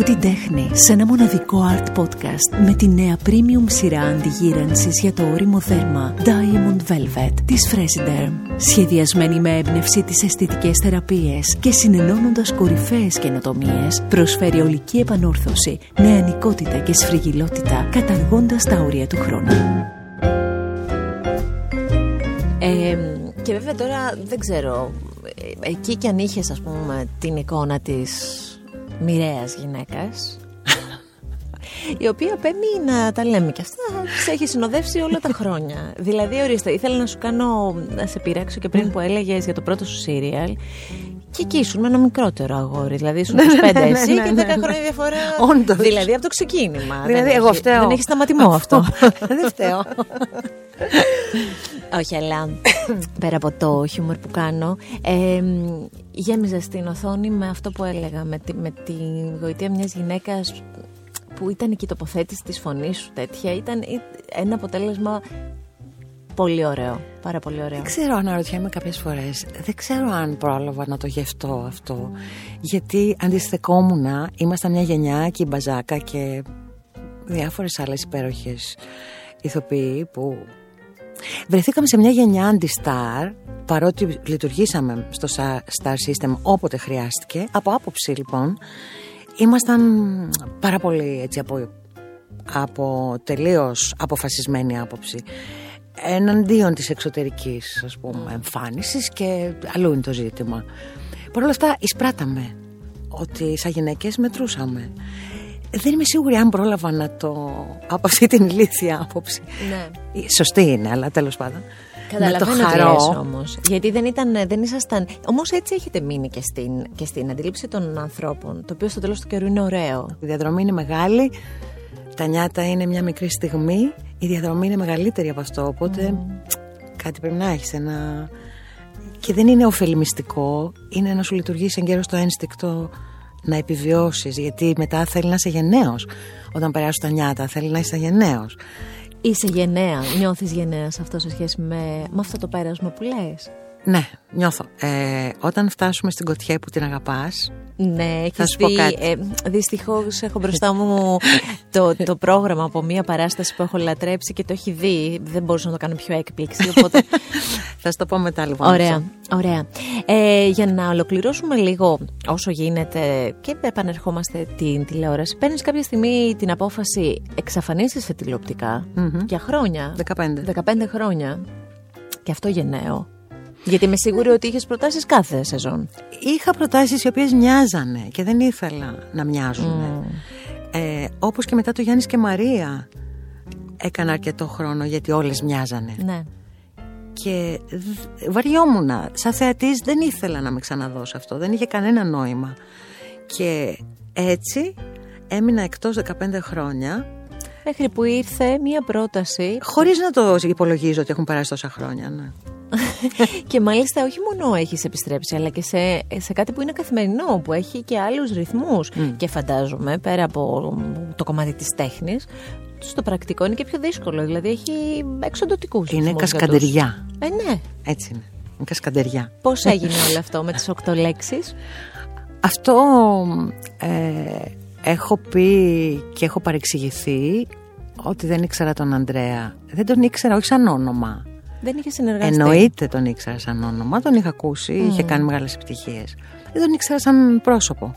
Άκου την τέχνη σε ένα μοναδικό art podcast με τη νέα premium σειρά αντιγύρανσης για το όριμο δέρμα Diamond Velvet της Fresiderm. Σχεδιασμένη με έμπνευση τις αισθητικές θεραπείες και συνενώνοντας κορυφαίες καινοτομίες, προσφέρει ολική επανόρθωση, νεανικότητα και σφριγιλότητα, καταργώντας τα όρια του χρόνου. Ε, και βέβαια τώρα δεν ξέρω, ε, εκεί κι αν είχες ας πούμε την εικόνα της μοιραίας γυναίκας. η οποία παίρνει να τα λέμε και αυτά, σε έχει συνοδεύσει όλα τα χρόνια. δηλαδή, ορίστε, ήθελα να σου κάνω, να σε πειράξω και πριν ναι. που έλεγες για το πρώτο σου σύριαλ. Και εκεί ήσουν με ένα μικρότερο αγόρι. Δηλαδή, ήσουν 25 ναι, ναι, εσύ και 10 χρόνια διαφορά. Όντως. Δηλαδή, από το ξεκίνημα. Δηλαδή, εγώ φταίω. Δεν έχει σταματημό αυτό. Δεν φταίω. Όχι, αλλά πέρα από το χιούμορ που κάνω, ε, γέμιζα στην οθόνη με αυτό που έλεγα, με τη, με τη γοητεία μιας γυναίκας που ήταν και η τοποθέτηση της φωνής σου τέτοια. Ήταν ένα αποτέλεσμα πολύ ωραίο, πάρα πολύ ωραίο. Δεν ξέρω, αναρωτιέμαι κάποιες φορές, δεν ξέρω αν πρόλαβα να το γευτώ αυτό, γιατί αντιστεκόμουν, ήμασταν μια γενιά και η Μπαζάκα και διάφορες άλλες υπέροχες ηθοποιοί που Βρεθήκαμε σε μια γενιά αντι-star, παρότι λειτουργήσαμε στο Star System όποτε χρειάστηκε. Από άποψη λοιπόν, ήμασταν πάρα πολύ έτσι από, από τελείως αποφασισμένη άποψη εναντίον της εξωτερικής ας πούμε εμφάνισης και αλλού είναι το ζήτημα. Παρ' όλα αυτά εισπράταμε ότι σαν γυναίκες μετρούσαμε δεν είμαι σίγουρη αν πρόλαβα να το. από αυτή την ηλίθια άποψη. Ναι. Σωστή είναι, αλλά τέλος πάντων. Καταλαβαίνω να το χαρώ. όμως. Γιατί δεν, ήταν, δεν ήσασταν. Όμως έτσι έχετε μείνει και στην, και στην αντίληψη των ανθρώπων. Το οποίο στο τέλος του καιρού είναι ωραίο. Η διαδρομή είναι μεγάλη. Τα νιάτα είναι μια μικρή στιγμή. Η διαδρομή είναι μεγαλύτερη από αυτό. Οπότε mm. κάτι πρέπει να έχεις ένα. Και δεν είναι ωφελημιστικό. Είναι να σου λειτουργήσει εγκαίρω το ένστικτο να επιβιώσεις γιατί μετά θέλει να είσαι γενναίος. Όταν περάσουν τα νιάτα θέλει να είσαι γενναίος. Είσαι γενναία, νιώθεις γενναίας σε αυτό σε σχέση με, με αυτό το πέρασμα που λες; Ναι, νιώθω ε, Όταν φτάσουμε στην κοτιά που την αγαπάς ναι, θα σου δει. Ε, Δυστυχώς έχω μπροστά μου το, το πρόγραμμα από μία παράσταση που έχω λατρέψει και το έχει δει. Δεν μπορούσα να το κάνω πιο έκπληξη. Οπότε... θα σου το πω μετά λοιπόν. Ωραία. ωραία. Ε, για να ολοκληρώσουμε λίγο όσο γίνεται και επανερχόμαστε την τηλεόραση, παίρνεις κάποια στιγμή την απόφαση εξαφανίσεις σε τηλεοπτικά mm-hmm. για χρόνια; 15. 15 χρόνια. Και αυτό γενναίο. Γιατί είμαι σίγουρη ότι είχες προτάσεις κάθε σεζόν. Είχα προτάσεις οι οποίες μοιάζανε και δεν ήθελα να μοιάζουν. Mm. Ε, Όπως και μετά το Γιάννης και Μαρία έκανα αρκετό χρόνο γιατί όλες μοιάζανε. Ναι. Και βαριόμουν. Σαν θεατής δεν ήθελα να με ξαναδώ σε αυτό. Δεν είχε κανένα νόημα. Και έτσι έμεινα εκτός 15 χρόνια Μέχρι που ήρθε μία πρόταση Χωρίς να το υπολογίζω ότι έχουν περάσει τόσα χρόνια ναι. και μάλιστα όχι μόνο έχεις επιστρέψει, αλλά και σε, σε κάτι που είναι καθημερινό, που έχει και άλλους ρυθμούς. Και φαντάζομαι, πέρα από το κομμάτι της τέχνης, στο πρακτικό είναι και πιο δύσκολο. Δηλαδή έχει εξοντοτικούς. Είναι κασκαντεριά. Ε, ναι. Έτσι είναι. Είναι κασκαντεριά. Πώς έγινε όλο αυτό με τις οκτώ λέξεις; Αυτό ε, έχω πει και έχω παρεξηγηθεί ότι δεν ήξερα τον Ανδρέα. Δεν τον ήξερα όχι σαν όνομα. Δεν είχε συνεργαστεί. Εννοείται τον ήξερα σαν όνομα, τον είχα ακούσει, είχε κάνει μεγάλες επιτυχίες. Δεν τον ήξερα σαν πρόσωπο.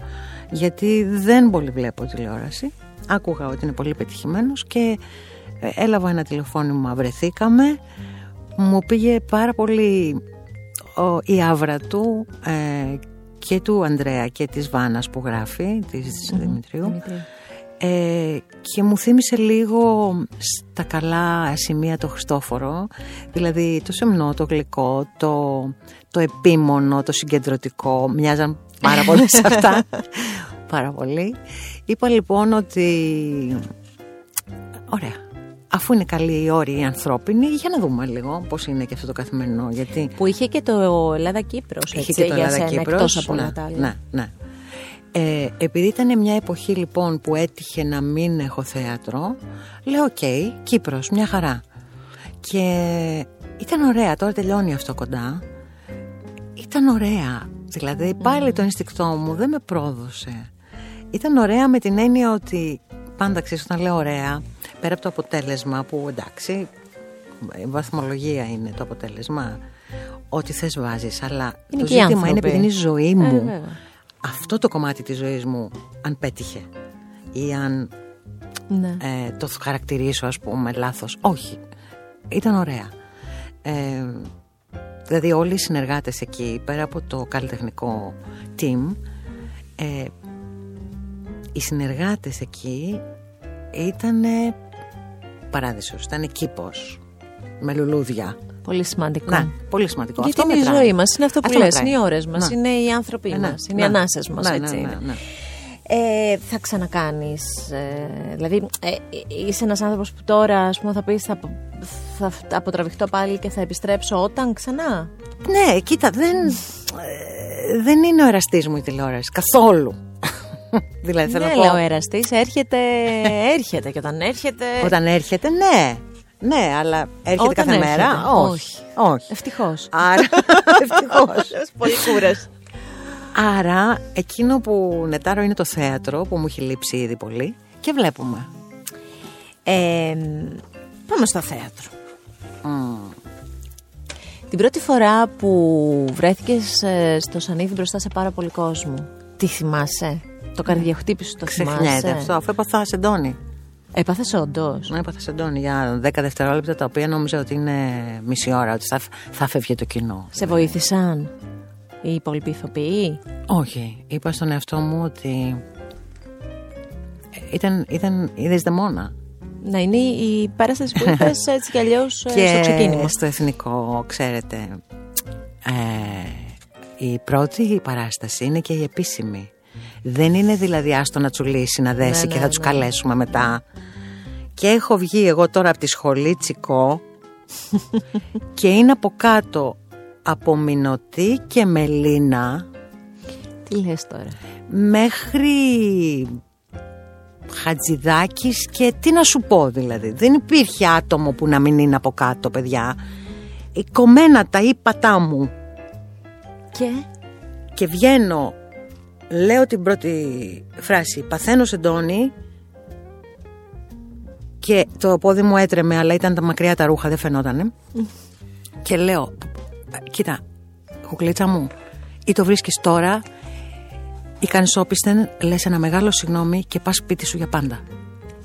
Γιατί δεν πολύ βλέπω τηλεόραση. Άκουγα ότι είναι πολύ πετυχημένος και ε, έλαβα ένα τηλεφώνημα, βρεθήκαμε. Μου πήγε πάρα πολύ η άβρα του ε, και του Ανδρέα και της Βάνας που γράφει, της Δημητρίου. Ε, και μου θύμισε λίγο στα καλά σημεία το Χριστόφορο, δηλαδή το σεμνό, το γλυκό, το, το επίμονο, το συγκεντρωτικό, μοιάζαν πάρα πολύ σε αυτά, πάρα πολύ. Είπα λοιπόν ότι, ωραία, αφού είναι καλοί οι όροι οι ανθρώπινοι, για να δούμε λίγο πώς είναι και αυτό το καθημερινό. Γιατί... Που είχε και το Ελλάδα-Κύπρος, Είχε και το για Ελλάδα σένα, Κύπρος, εκτός από όλα ναι, τα άλλα. ναι, ναι. Ε, επειδή ήταν μια εποχή λοιπόν που έτυχε να μην έχω θέατρο, λέω οκ, Κύπρος, μια χαρά. Και ήταν ωραία, τώρα τελειώνει αυτό κοντά. Ήταν ωραία, δηλαδή πάλι το ενστικτό μου δεν με πρόδωσε. Ήταν ωραία με την έννοια ότι πάντα ξέρεις όταν λέω ωραία, πέρα από το αποτέλεσμα που εντάξει, η βαθμολογία είναι το αποτέλεσμα, ό,τι θες βάζεις, αλλά Είναι το και οι ζήτημα άνθρωποι. είναι επειδή είναι η ζωή Ε, μου βέβαια. Αυτό το κομμάτι της ζωής μου αν πέτυχε ή αν Ναι. ε, το χαρακτηρίσω ας πούμε λάθος. Όχι, ήταν ωραία. Ε, δηλαδή όλοι οι συνεργάτες εκεί πέρα από το καλλιτεχνικό team ε, οι συνεργάτες εκεί ήταν παράδεισος, ήταν κήπος με λουλούδια Πολύ σημαντικό. ναι, πολύ σημαντικό. Γιατί Αυτό είναι η μετράει. ζωή μας, είναι αυτό που Αυτό λες, μετράει. είναι οι ώρες μας, Ναι. είναι οι άνθρωποι Ναι, μας, ναι, είναι ναι. οι ανάσες μας. Ναι, ναι, έτσι ναι, είναι. ναι. Ε, θα ξανακάνεις ε, Δηλαδή ε, είσαι ένας άνθρωπος που τώρα ας πούμε, θα πεις θα, θα, θα αποτραβηχτώ πάλι και θα επιστρέψω όταν ξανά; Ναι, κοίτα, δεν, ε, δεν είναι ο εραστής μου η τηλεόραση. Καθόλου. δηλαδή θέλω Ναι να πω, λέω εραστής έρχεται, έρχεται και όταν έρχεται όταν έρχεται, ναι. Ναι, αλλά έρχεται Όταν κάθε έρχεται, μέρα. όχι. Όχι. όχι. Ευτυχώς Άρα, ευτυχώς. Πολύ κούρας Άρα, εκείνο που νετάρω είναι το θέατρο, που μου έχει λείψει ήδη πολύ. Και βλέπουμε. ε, Πάμε στο θέατρο Μμ. Την πρώτη φορά που βρέθηκες ε, στο σανίδι μπροστά σε πάρα πολύ κόσμο Τι θυμάσαι; Το καρδιοχτύπησε το Ξεχνιέται θυμάσαι αυτό, αφού έπαθα σεντόνι. Έπαθες όντως Ναι, έπαθα σεντόνι για 10 δευτερόλεπτα, τα οποία νόμιζα ότι είναι μισή ώρα, ότι θα, θα φεύγει το κοινό. Σε βοήθησαν οι υπόλοιποι ηθοποιοί; Όχι, είπα στον εαυτό μου ότι ήταν, ήταν η Δεσδεμόνα. Να είναι η παράσταση που είπες έτσι κι αλλιώς ε, στο και ξεκίνημα. στο εθνικό, ξέρετε, ε, η πρώτη παράσταση είναι και η επίσημη. Δεν είναι δηλαδή άστο να τσουλήσει, να δέσει Ναι, και ναι, θα τους ναι. καλέσουμε μετά. Και έχω βγει εγώ τώρα από τη σχολή Τσικό και είναι από κάτω από Μινωτή και Μελίνα Τι λες τώρα; μέχρι Χατζηδάκης και τι να σου πω δηλαδή. Δεν υπήρχε άτομο που να μην είναι από κάτω παιδιά. Η κομμένα τα ύπατά μου Και; Και βγαίνω, λέω την πρώτη φράση, παθαίνω σεντόνι και το πόδι μου έτρεμε αλλά ήταν τα μακριά τα ρούχα, δεν φαινότανε. και λέω, κοίτα, κουκλίτσα μου, ή το βρίσκεις τώρα ή κάνεις όπισθεν, λες ένα μεγάλο συγγνώμη και πας σπίτι σου για πάντα.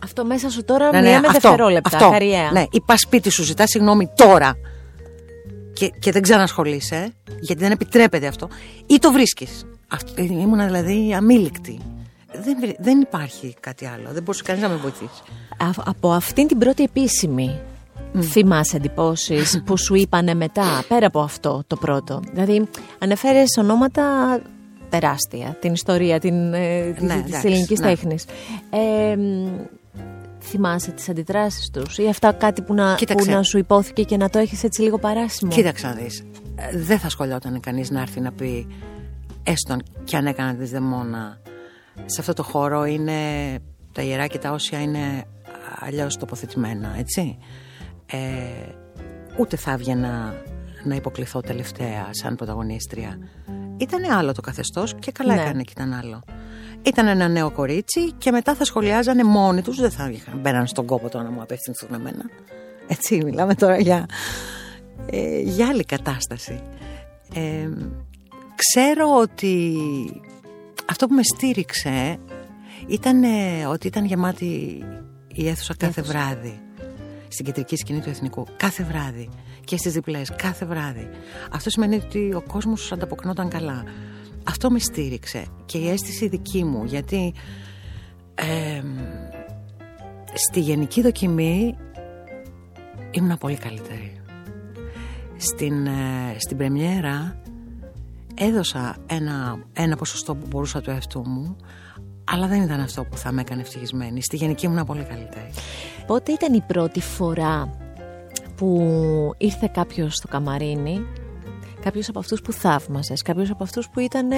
αυτό μέσα σου τώρα Ναι, ναι, μιλάμε αυτό, δευτερόλεπτα. αυτό. Χαριέα. Ναι, ή πας σπίτι σου, ζητάς συγγνώμη τώρα και, και δεν ξανασχολείσαι, γιατί δεν επιτρέπεται αυτό, ή το βρίσκεις. Αυτό, ήμουνα δηλαδή αμήλικτη. Δεν, βρε- δεν υπάρχει κάτι άλλο. Δεν μπορούσε κανείς να με βοηθήσει. Α- από αυτήν την πρώτη επίσημη θυμάσαι εντυπώσεις που σου είπανε μετά, πέρα από αυτό το πρώτο; Δηλαδή, αναφέρες ονόματα τεράστια, την ιστορία την, ε, της, Ναι, της εντάξει, ελληνικής ναι. τέχνης. Ε, μ, θυμάσαι τις αντιδράσεις τους ή αυτά κάτι που να, που Κοίταξε. να σου υπόθηκε και να το έχεις έτσι λίγο παράσιμο. Κοίταξε να δεις. Ε, Δεν θα σχολιόταν κανείς να έρθει να πει έστω κι αν έκανα τη δαιμόνα σε αυτό το χώρο είναι τα ιερά και τα όσια είναι αλλιώς τοποθετημένα, έτσι. Ε, ούτε θα έβγαινα να υποκληθώ τελευταία σαν πρωταγωνίστρια. Ήταν άλλο το καθεστώς και καλά Ναι. έκανε και ήταν άλλο. Ήταν ένα νέο κορίτσι και μετά θα σχολιάζανε μόνοι τους, δεν θα είχαν- μπαίναν στον κόπο τώρα να μου απευθυνθούν εμένα. Έτσι, μιλάμε τώρα για, ε, για άλλη κατάσταση. Ε, ξέρω ότι αυτό που με στήριξε ήταν ε, ότι ήταν γεμάτη η αίθουσα κάθε βράδυ στην κεντρική σκηνή του Εθνικού. Κάθε βράδυ. Και στις διπλές. Κάθε βράδυ. Αυτό σημαίνει ότι ο κόσμος ανταποκρινόταν καλά. Αυτό με στήριξε. Και η αίσθηση δική μου. Γιατί ε, στη γενική δοκιμή ήμουν πολύ καλύτερη. Στην, ε, στην πρεμιέρα έδωσα ένα, ένα ποσοστό που μπορούσα του εαυτού μου αλλά δεν ήταν αυτό που θα με έκανε ευτυχισμένη. Στη γενική ήμουν πολύ καλύτερη. Πότε ήταν η πρώτη φορά που ήρθε κάποιος στο καμαρίνι, κάποιος από αυτούς που θαύμαζες, κάποιος από αυτούς που ήταν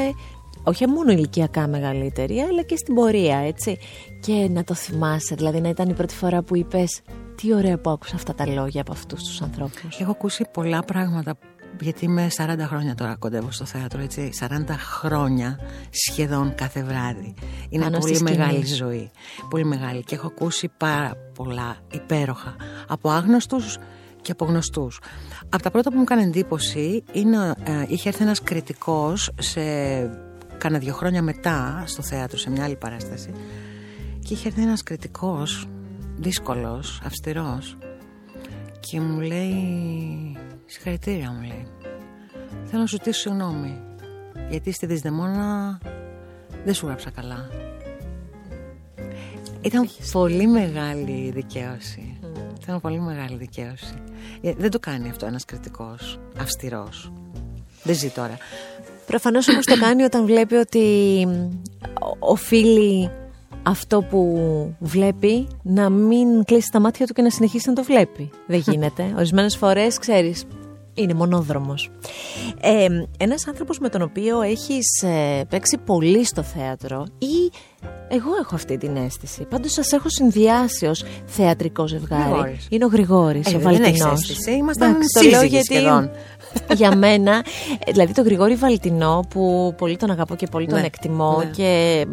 όχι μόνο ηλικιακά μεγαλύτερη, αλλά και στην πορεία, έτσι. Και να το θυμάσαι, δηλαδή να ήταν η πρώτη φορά που είπες τι ωραία που άκουσα αυτά τα λόγια από αυτούς τους ανθρώπους. Έχω ακούσει πολλά πράγματα γιατί είμαι 40 χρόνια τώρα κοντεύω στο θέατρο, έτσι. 40 χρόνια σχεδόν κάθε βράδυ. Είναι πολύ μεγάλη ζωή. Πολύ μεγάλη. Και έχω ακούσει πάρα πολλά υπέροχα από άγνωστους και από γνωστούς. Από τα πρώτα που μου έκανε εντύπωση είναι, ε, είχε έρθει ένας κριτικός σε κάνα δύο χρόνια μετά στο θέατρο σε μια άλλη παράσταση και είχε έρθει ένας κριτικός δύσκολος, αυστηρός και μου λέει συγχαρητήρια μου λέει. Θέλω να σου στήσω συγγνώμη γιατί στη Δυσδεμόνα δεν σου γράψα καλά. Ήταν πολύ μεγάλη δικαίωση. Mm. ήταν πολύ μεγάλη δικαίωση. Ε, δεν το κάνει αυτό ένας κριτικός αυστηρός. Δεν ζει τώρα. Προφανώς όμως το κάνει όταν βλέπει ότι οφείλει αυτό που βλέπει να μην κλείσει τα μάτια του και να συνεχίσει να το βλέπει. Δεν γίνεται. Ορισμένες φορές, ξέρεις, είναι μονόδρομος. Ε, ένας άνθρωπος με τον οποίο έχεις ε, παίξει πολύ στο θέατρο ή εγώ έχω αυτή την αίσθηση. Πάντως σας έχω συνδυάσει ως θεατρικό ζευγάρι. Είναι ο Γρηγόρης, ε, ο Βαλτινός. Δεν έχεις αίσθηση, ήμασταν σύζυγοι σχεδόν. για μένα, δηλαδή τον Γρηγόρη Βαλτινό που πολύ τον αγαπώ και πολύ τον ναι, εκτιμώ ναι. και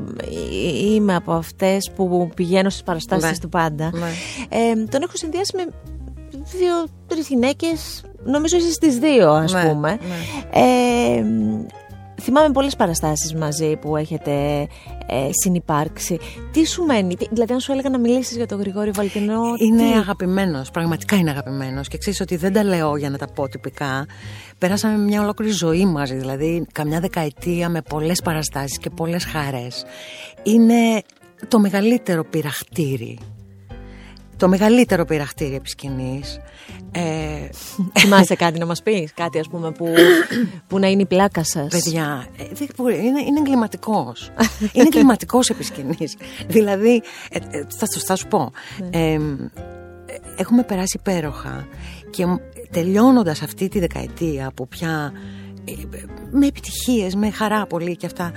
είμαι από αυτές που πηγαίνω στις παραστάσεις ναι. του πάντα. Ε, τον έχω συνδυάσει με δύο-τρει γυναίκες, νομίζω είσαι στις δύο, ας πούμε. Ε, θυμάμαι πολλές παραστάσεις μαζί που έχετε ε, συνυπάρξει. Τι σου μένει, δηλαδή αν σου έλεγα να μιλήσεις για τον Γρηγόρη Βαλτινό... Είναι τι... αγαπημένος, πραγματικά είναι αγαπημένος και ξέρεις ότι δεν τα λέω για να τα πω τυπικά. Περάσαμε μια ολόκληρη ζωή μαζί, δηλαδή καμιά δεκαετία με πολλές παραστάσεις και πολλές χαρές. Είναι το μεγαλύτερο πειραχτήρι το μεγαλύτερο πειραχτήρι επί σκηνής. Ε... Θυμάσαι κάτι να μας πεις, κάτι ας πούμε που, που να είναι η πλάκα σας; Παιδιά, ε, είναι, είναι εγκληματικός. είναι εγκληματικός επί σκηνής. δηλαδή, ε, ε, θα, θα, σου πω, ναι. έχουμε περάσει υπέροχα και τελειώνοντας αυτή τη δεκαετία που πια με επιτυχίες, με χαρά πολύ και αυτά,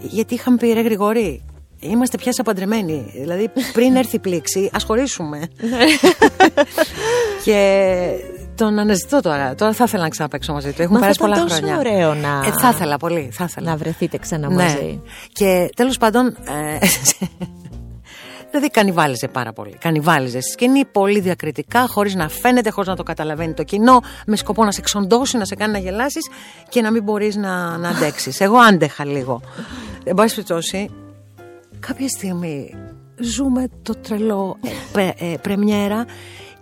γιατί είχαμε πει ρε Γρηγόρη, Είμαστε πια παντρεμένοι. Δηλαδή, πριν έρθει η πλήξη, ας χωρίσουμε. και τον αναζητώ τώρα. Τώρα θα ήθελα να ξαναπέξω μαζί του. Έχουμε περάσει πολλά τόσο χρόνια. ωραίο να. Ε, θα ήθελα πολύ. Θα ήθελα. Να βρεθείτε ξανά ναι. μαζί. Και τέλος πάντων. Ε, δηλαδή κανιβάλιζε πάρα πολύ. Κανιβάλιζε στη σκηνή πολύ διακριτικά, χωρίς να φαίνεται, χωρίς να το καταλαβαίνει το κοινό, με σκοπό να σε εξοντώσει, να σε κάνει να γελάσεις και να μην μπορείς να, να αντέξεις. Εγώ άντεχα λίγο. Εν πάση περιπτώσει, κάποια στιγμή ζούμε το τρελό ε, ε, πρεμιέρα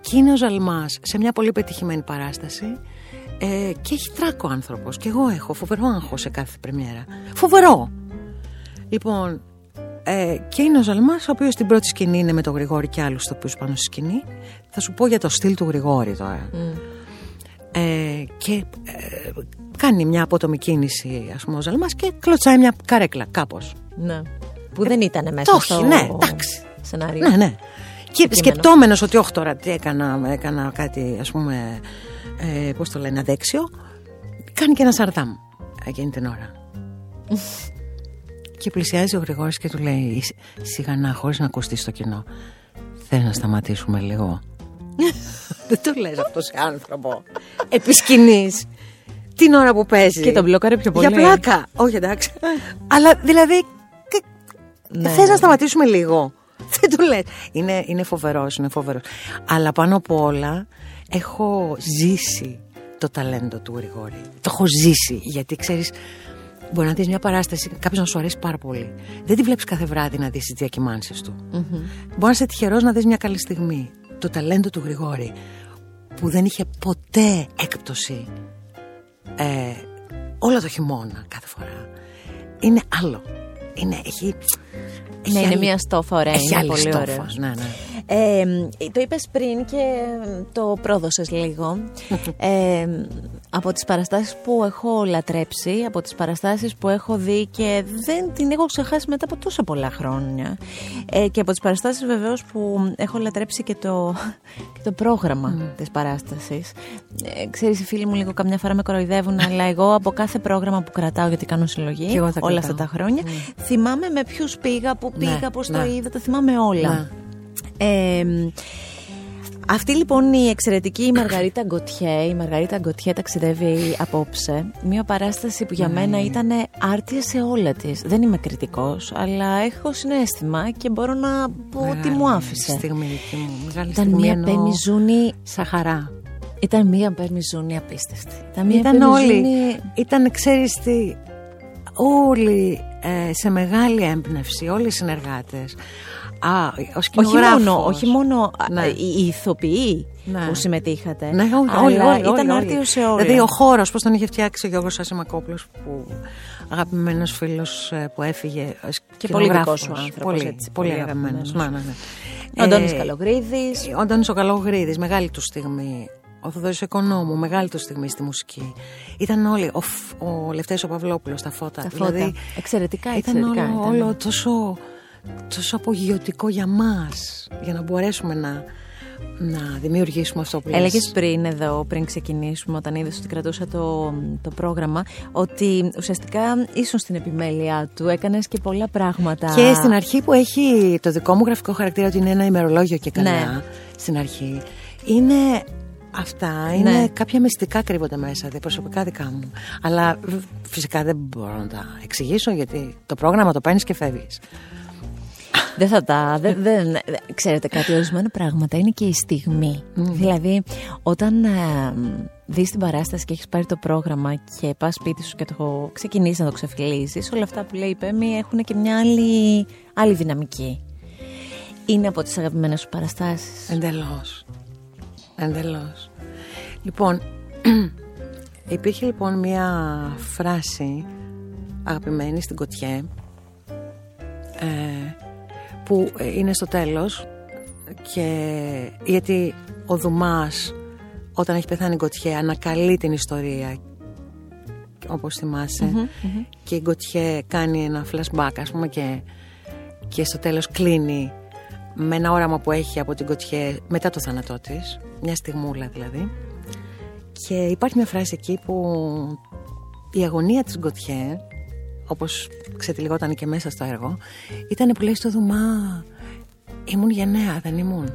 και είναι ο Ζαλμάς σε μια πολύ πετυχημένη παράσταση ε, και έχει τράκο άνθρωπος και εγώ έχω φοβερό άγχος σε κάθε πρεμιέρα. Φοβερό! Λοιπόν ε, και είναι ο Ζαλμάς ο οποίος στην πρώτη σκηνή είναι με τον Γρηγόρη και άλλους τοπίους πάνω στη σκηνή. Θα σου πω για το στυλ του Γρηγόρη τώρα. Mm. ε, και ε, κάνει μια απότομη κίνηση ας πούμε ο Ζαλμάς και κλωτσάει μια καρέκλα κάπως. Ναι που δεν ήταν μέσα το στο ναι, εντάξει. σενάριο. Ναι, ναι. Και σκεπτόμενος ότι όχι τώρα τι έκανα, έκανα κάτι ας πούμε, ε, πώς το λένε, αδέξιο, κάνει και ένα σαρδάμ εκείνη την ώρα. και πλησιάζει ο Γρηγόρης και του λέει σιγανά χωρίς να ακουστείς στο κοινό Θέλεις να σταματήσουμε λίγο Δεν το λες αυτός σε άνθρωπο Επί σκηνής Την ώρα που παίζει Και τον μπλοκάρε πιο πολύ Για πλάκα Όχι εντάξει Αλλά δηλαδή ναι, Θες να ναι. σταματήσουμε λίγο; Δεν το λες. Είναι, είναι φοβερός, είναι φοβερός. Αλλά πάνω από όλα έχω ζήσει το ταλέντο του Γρηγόρη. Το έχω ζήσει γιατί ξέρεις, μπορεί να δεις μια παράσταση, κάποιος να σου αρέσει πάρα πολύ. Δεν τη βλέπεις κάθε βράδυ να δεις τις διακυμάνσεις του. Mm-hmm. Μπορεί να είσαι τυχερός να δεις μια καλή στιγμή. Το ταλέντο του Γρηγόρη που δεν είχε ποτέ έκπτωση ε, όλο το χειμώνα κάθε φορά. Είναι άλλο. Είναι, έχει ναι, είναι μια στόφα ωραία. Έχει είναι άλλη πολύ στόφα. ωραίος. Ναι, ναι. Ε, το είπες πριν και το πρόδωσες λίγο. ε, από τις παραστάσεις που έχω λατρέψει, από τις παραστάσεις που έχω δει και δεν την έχω ξεχάσει μετά από τόσα πολλά χρόνια ε, και από τις παραστάσεις βεβαίως που έχω λατρέψει και το, και το πρόγραμμα Mm. της παράστασης. Ε, ξέρεις οι φίλοι μου λίγο καμιά φορά με κοροϊδεύουν αλλά εγώ από κάθε πρόγραμμα που κρατάω γιατί κάνω συλλογή Και εγώ τα όλα κρατάω. αυτά τα χρόνια θυμάμαι με ποιους πήγα, που Ναι, πήγα, πώς ναι. το είδα, τα θυμάμαι όλα. Ναι. Ε, αυτή λοιπόν η εξαιρετική η Μαργαρίτα Γκοτιέ, η Μαργαρίτα Γκοτιέ ταξιδεύει απόψε. Μια παράσταση που Ναι. για μένα ήταν άρτια σε όλα της. Δεν είμαι κριτικός, αλλά έχω συνέστημα και μπορώ να πω ότι Μεγάλη μου άφησε. Στιγμή δική μου. Μεγάλη Ήταν στιγμή μια εννοώ πέμιζούνη, Σαν χαρά. ήταν μια πέμιζούνη απίστευτη. Ήταν μια Ήταν όλοι. πεμιζούνη- Ήταν, ξέρεις τι, όλοι ε, σε μεγάλη έμπνευση, όλοι οι συνεργάτες. Α, ο Όχι σκηνογράφος. μόνο, όχι μόνο α, Ναι. οι ηθοποιοί Ναι. που συμμετείχατε. Ναι, όλοι, αλλά όλοι, όλοι, ήταν όλοι. άρτιος σε όλα. Δηλαδή ο χώρος, πώς τον είχε φτιάξει ο Γιώργος Ασημακόπουλος που αγαπημένος φίλος ε, που έφυγε. ε, Και πολύ σκηνογράφος. δικός σου άνθρωπος, Πολύ, έτσι, πολύ πολύ αγαπημένος. Ναι, αγαπημένος. ναι, ναι. Ο Αντώνης Ε, Καλογρίδης. Ο Αντώνης ο Καλογρίδης, μεγάλη του στιγμή. Ο Θοδωρής Οικονόμου, μεγάλη του στιγμή στη μουσική. Ήταν όλοι. Ο, Φ- ο Λευτέρης ο Παυλόπουλος, τα φώτα. Τα φώτα. Δηλαδή, Εξαιρετικά, ήταν εξαιρετικά. όλο, ήταν. όλο τόσο, τόσο απογειωτικό για μας. Για να μπορέσουμε να, να δημιουργήσουμε αυτό που λες. Έλεγε πριν εδώ, πριν ξεκινήσουμε, όταν είδες ότι κρατούσα το, το πρόγραμμα, ότι ουσιαστικά ήσουν στην επιμέλεια του, έκανες και πολλά πράγματα. Και στην αρχή που έχει το δικό μου γραφικό χαρακτήρα ότι είναι ένα ημερολόγιο και καλά Ναι. στην αρχή είναι αυτά, είναι Ναι. κάποια μυστικά κρύβονται μέσα, δε, προσωπικά δικά μου. Αλλά β- φυσικά δεν μπορώ να τα εξηγήσω γιατί το πρόγραμμα το παίρνεις και φεύγεις. Δεν θα τα. Δεν, δεν, ξέρετε κάτι, ορισμένα πράγματα είναι και η στιγμή. Δηλαδή, όταν ε, δεις την παράσταση και έχεις πάρει το πρόγραμμα και πας σπίτι σου και το ξεκινήσεις να το ξεφυλίζεις, όλα αυτά που λέει η Πέμη έχουν και μια άλλη, άλλη δυναμική. Είναι από τις αγαπημένες σου παραστάσεις. Εντελώς. Εντελώς. Λοιπόν, υπήρχε λοιπόν μία φράση αγαπημένη στην Κοτιέ ε, που είναι στο τέλος και γιατί ο Δουμάς όταν έχει πεθάνει η Κοτιέ ανακαλεί την ιστορία όπως θυμάσαι και η Γκοτιέ κάνει ένα flashback ας πούμε και, και στο τέλος κλείνει με ένα όραμα που έχει από την Γκοτιέ μετά το θάνατό της μια στιγμούλα δηλαδή και υπάρχει μια φράση εκεί που η αγωνία της Γκοτιέ όπως ξετυλιγόταν και μέσα στο έργο ήταν που λέει στο Δουμά ήμουν γενναία δεν ήμουν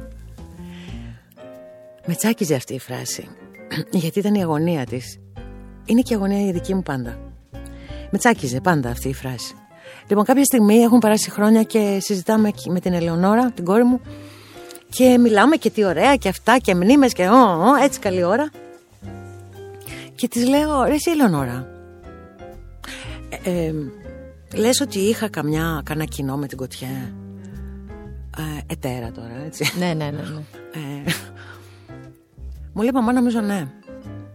με τσάκιζε αυτή η φράση γιατί ήταν η αγωνία της. Είναι και η αγωνία η δική μου πάντα. Με τσάκιζε πάντα αυτή η φράση. Λοιπόν κάποια στιγμή έχουν περάσει χρόνια και συζητάμε εκεί με την Ελεονόρα την κόρη μου και μιλάμε και τι ωραία και αυτά και μνήμες και ο, ο, έτσι καλή ώρα και της λέω ρε εσύ Ελεονόρα ε, ε, λες ότι είχα καμιά, κανένα κοινό με την Κοτιέ ε, ετέρα τώρα έτσι ναι, ναι, ναι. ναι. ε, μου λέει μαμά νομίζω ναι.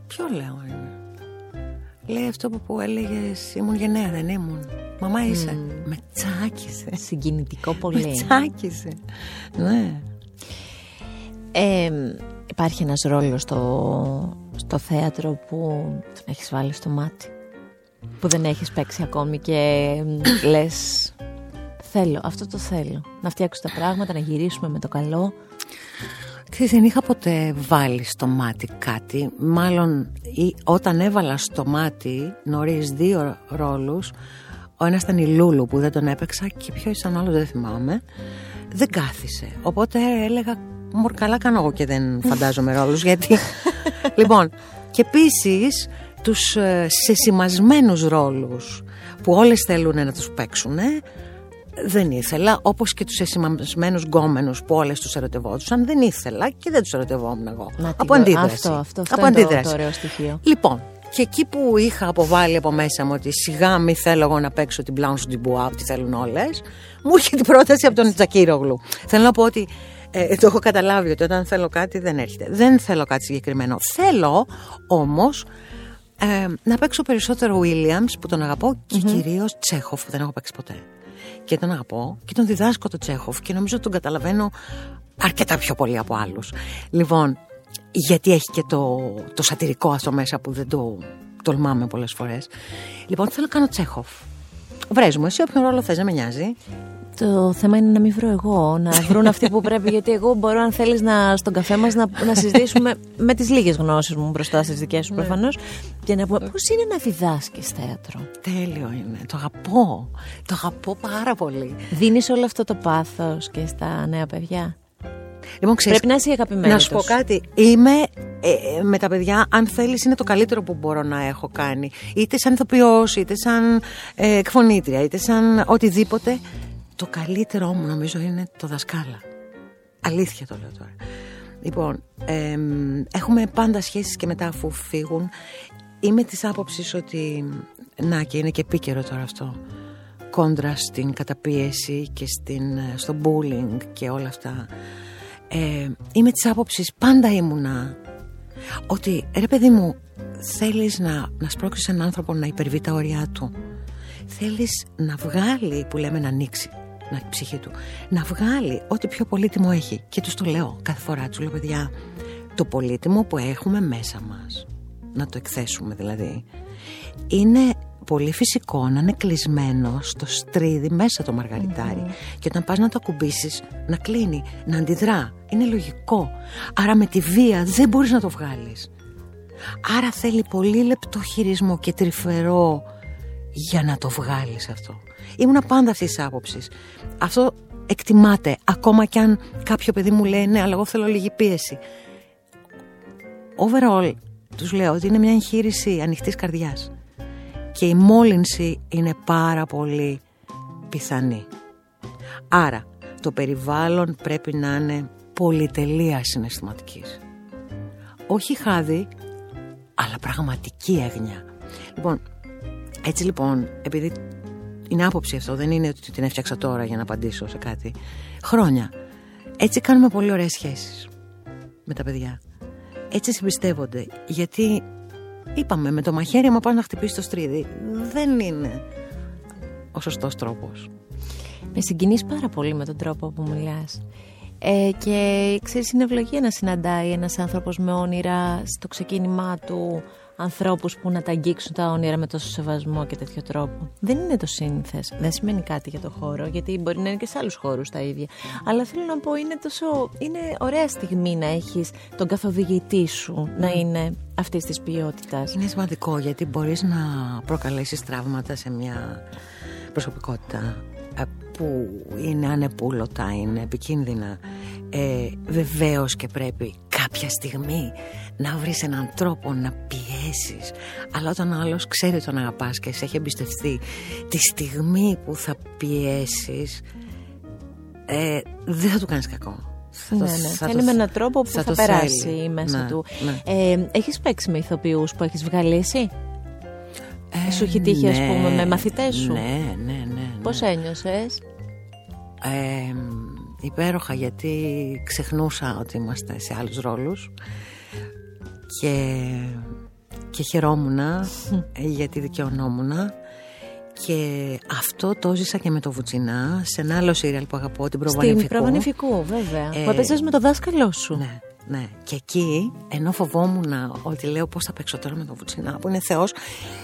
Ποιο λέω είναι. Λέει αυτό που, που έλεγες ήμουν γενναία δεν ήμουν. Μαμά είσαι. Με τσάκισε. Συγκινητικό Με πολύ. τσάκισε. Ναι. Ε, υπάρχει ένας ρόλος στο, στο θέατρο που τον έχεις βάλει στο μάτι που δεν έχεις παίξει ακόμη και μ, λες θέλω, αυτό το θέλω να φτιάξω τα πράγματα, να γυρίσουμε με το καλό Ξέρεις, δεν είχα ποτέ βάλει στο μάτι κάτι. Μάλλον ή, όταν έβαλα στο μάτι νωρίς δύο ρόλους, ο ένας ήταν η Λούλου που δεν τον έπαιξα και ποιο ήταν άλλος δεν θυμάμαι. Δεν κάθισε. Οπότε έλεγα, μωρ καλά κάνω εγώ και δεν φαντάζομαι ρόλους γιατί... λοιπόν, και επίσης τους ε, σεσημασμένους ρόλους που όλες θέλουν να τους παίξουν δεν ήθελα, όπως και τους εσημασμένους γκόμενους που όλες τους ερωτευόντουσαν, δεν ήθελα και δεν τους ερωτευόμουν εγώ. Να, τι από ω- αντίδραση. Αυτό, αυτό, αυτό από είναι το, αντίδραση. το ωραίο στοιχείο. Λοιπόν, και εκεί που είχα αποβάλει από μέσα μου ότι σιγά μη θέλω εγώ να παίξω την Blanche Dubois, ότι θέλουν όλες, μου έρχεται η πρόταση από τον Τζακύρογλου. Θέλω να πω ότι ε, το έχω καταλάβει ότι όταν θέλω κάτι δεν έρχεται. Δεν θέλω κάτι συγκεκριμένο. Θέλω όμως ε, να παίξω περισσότερο Williams που τον αγαπώ και κυρίως Τσέχοφ που δεν έχω παίξει ποτέ. και τον αγαπώ και τον διδάσκω το Τσέχοφ και νομίζω ότι τον καταλαβαίνω αρκετά πιο πολύ από άλλους. Λοιπόν, γιατί έχει και το, το σατυρικό αυτό μέσα που δεν το τολμάμε πολλές φορές. Λοιπόν, θέλω να κάνω Τσέχοφ. Βρες μου, εσύ όποιον ρόλο θες, να με νοιάζει. Το θέμα είναι να μην βρω εγώ, να βρουν αυτοί που πρέπει. Γιατί εγώ μπορώ, αν θέλεις, να, στον καφέ μας να, να συζητήσουμε με τις λίγες γνώσεις μου μπροστά στις δικές σου προφανώς. Και να πούμε πώς είναι να διδάσκεις θέατρο; Τέλειο είναι. Το αγαπώ. Το αγαπώ πάρα πολύ. Δίνεις όλο αυτό το πάθος και στα νέα παιδιά; Λοιπόν, ξέρεις, Πρέπει να είσαι αγαπημένη. να σου πω κάτι. Είμαι ε, με τα παιδιά, αν θέλεις, είναι το καλύτερο που μπορώ να έχω κάνει. Είτε σαν ηθοποιός, είτε σαν ε, εκφωνήτρια, είτε σαν οτιδήποτε. Το καλύτερό μου νομίζω είναι το δασκάλα. Αλήθεια το λέω τώρα. Λοιπόν, ε, έχουμε πάντα σχέσεις και μετά αφού φύγουν. Είμαι της άποψης ότι, να και είναι και επίκαιρο τώρα αυτό, κόντρα στην καταπίεση και στην, ε, στο bullying και όλα αυτά. Ε, είμαι της άποψης, πάντα ήμουνα, ότι ρε παιδί μου, θέλεις να, να σπρώξεις έναν άνθρωπο να υπερβεί τα όρια του. Θέλεις να βγάλει, που λέμε να ανοίξει, να ψυχή του, να βγάλει ό,τι πιο πολύτιμο έχει. Και τους το λέω κάθε φορά, τους λέω παιδιά, το πολύτιμο που έχουμε μέσα μας, να το εκθέσουμε δηλαδή, είναι πολύ φυσικό να είναι κλεισμένο στο στρίδι μέσα το μαργαριτάρι. Και όταν πας να το ακουμπήσεις να κλείνει, να αντιδρά. Είναι λογικό. Άρα με τη βία δεν μπορείς να το βγάλεις. Άρα θέλει πολύ λεπτό χειρισμό και τρυφερό για να το βγάλεις αυτό ήμουνα πάντα αυτής της άποψης αυτό εκτιμάται ακόμα κι αν κάποιο παιδί μου λέει ναι αλλά εγώ θέλω λίγη πίεση overall τους λέω ότι είναι μια εγχείρηση ανοιχτής καρδιάς και η μόλυνση είναι πάρα πολύ πιθανή. Άρα το περιβάλλον πρέπει να είναι πολυτελεία συναισθηματικής. Όχι χάδι, αλλά πραγματική έγνοια. Λοιπόν, έτσι λοιπόν, επειδή είναι άποψη αυτό, δεν είναι ότι την έφτιαξα τώρα για να απαντήσω σε κάτι. Χρόνια. Έτσι κάνουμε πολύ ωραίες σχέσεις με τα παιδιά. Έτσι συμπιστεύονται. Γιατί Είπαμε με το μαχαίρι άμα πας να χτυπήσεις το στρίδι Δεν είναι ο σωστός τρόπος Με συγκινείς πάρα πολύ με τον τρόπο που μιλάς ε, και ξέρεις είναι ευλογία να συναντάει ένας άνθρωπος με όνειρα στο ξεκίνημά του ανθρώπους που να τα αγγίξουν τα όνειρα με τόσο σεβασμό και τέτοιο τρόπο. Δεν είναι το σύνθες, δεν σημαίνει κάτι για το χώρο, γιατί μπορεί να είναι και σε άλλους χώρους τα ίδια. Αλλά θέλω να πω, είναι, τόσο, είναι ωραία στιγμή να έχεις τον καθοδηγητή σου να είναι αυτής της ποιότητας. Είναι σημαντικό γιατί μπορείς να προκαλέσεις τραύματα σε μια προσωπικότητα ε, που είναι ανεπούλωτα, είναι επικίνδυνα. Ε, βεβαίως και πρέπει κάποια στιγμή να βρεις έναν τρόπο να πιέσεις αλλά όταν ο άλλος ξέρει τον αγαπάς και σε έχει εμπιστευτεί τη στιγμή που θα πιέσεις ε, δεν θα του κάνεις κακό θα ναι, ναι. Θέλει με έναν τρόπο που θα, θα περάσει μέσα ναι, του. Ναι. Ε, έχεις παίξει με ηθοποιούς που έχεις βγαλίσει; Ε, σου έχει τύχει, ναι, πούμε, με μαθητές σου; Ναι, ναι, ναι. ναι. Πώς ένιωσες; Ε, υπέροχα γιατί ξεχνούσα ότι είμαστε σε άλλους ρόλους και, και χαιρόμουν γιατί δικαιωνόμουν και αυτό το ζήσα και με το Βουτσινά σε ένα άλλο σύριαλ που αγαπώ την Προβανιφικού Στην Προβανιφικού βέβαια. Ε, που έπαιζες με το δάσκαλό σου. Ναι ναι. Και εκεί, ενώ φοβόμουν ότι λέω πώς θα παίξω τώρα με τον Βουτσινά, που είναι Θεός,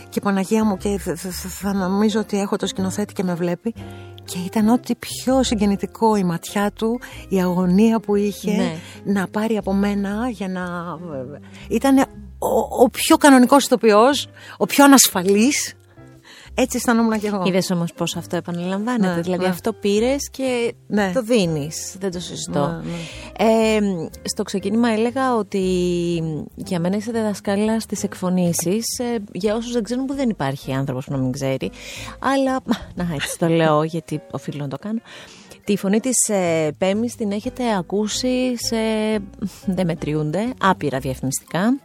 και Παναγία μου, και θα νομίζω ότι έχω το σκηνοθέτη και με βλέπει. Και ήταν ό,τι πιο συγκινητικό η ματιά του, η αγωνία που είχε ναι. να πάρει από μένα για να. Ήταν ο, ο πιο κανονικός ηθοποιός, ο πιο ανασφαλής έτσι αισθανόμουν και εγώ. Είδες όμως πώς αυτό επαναλαμβάνεται. Ναι, δηλαδή ναι. αυτό πήρες και ναι. το δίνεις. Δεν το συζητώ. Ναι, ναι. Ε, στο ξεκίνημα έλεγα ότι για μένα είσαι δασκάλα στις εκφωνήσεις. Ε, για όσους δεν ξέρουν, που δεν υπάρχει άνθρωπος που να μην ξέρει. Αλλά. Να, έτσι το λέω, γιατί οφείλω να το κάνω. Τη φωνή της ε, Πέμης την έχετε ακούσει σε... δεν μετριούνται, άπειρα διαφημιστικά.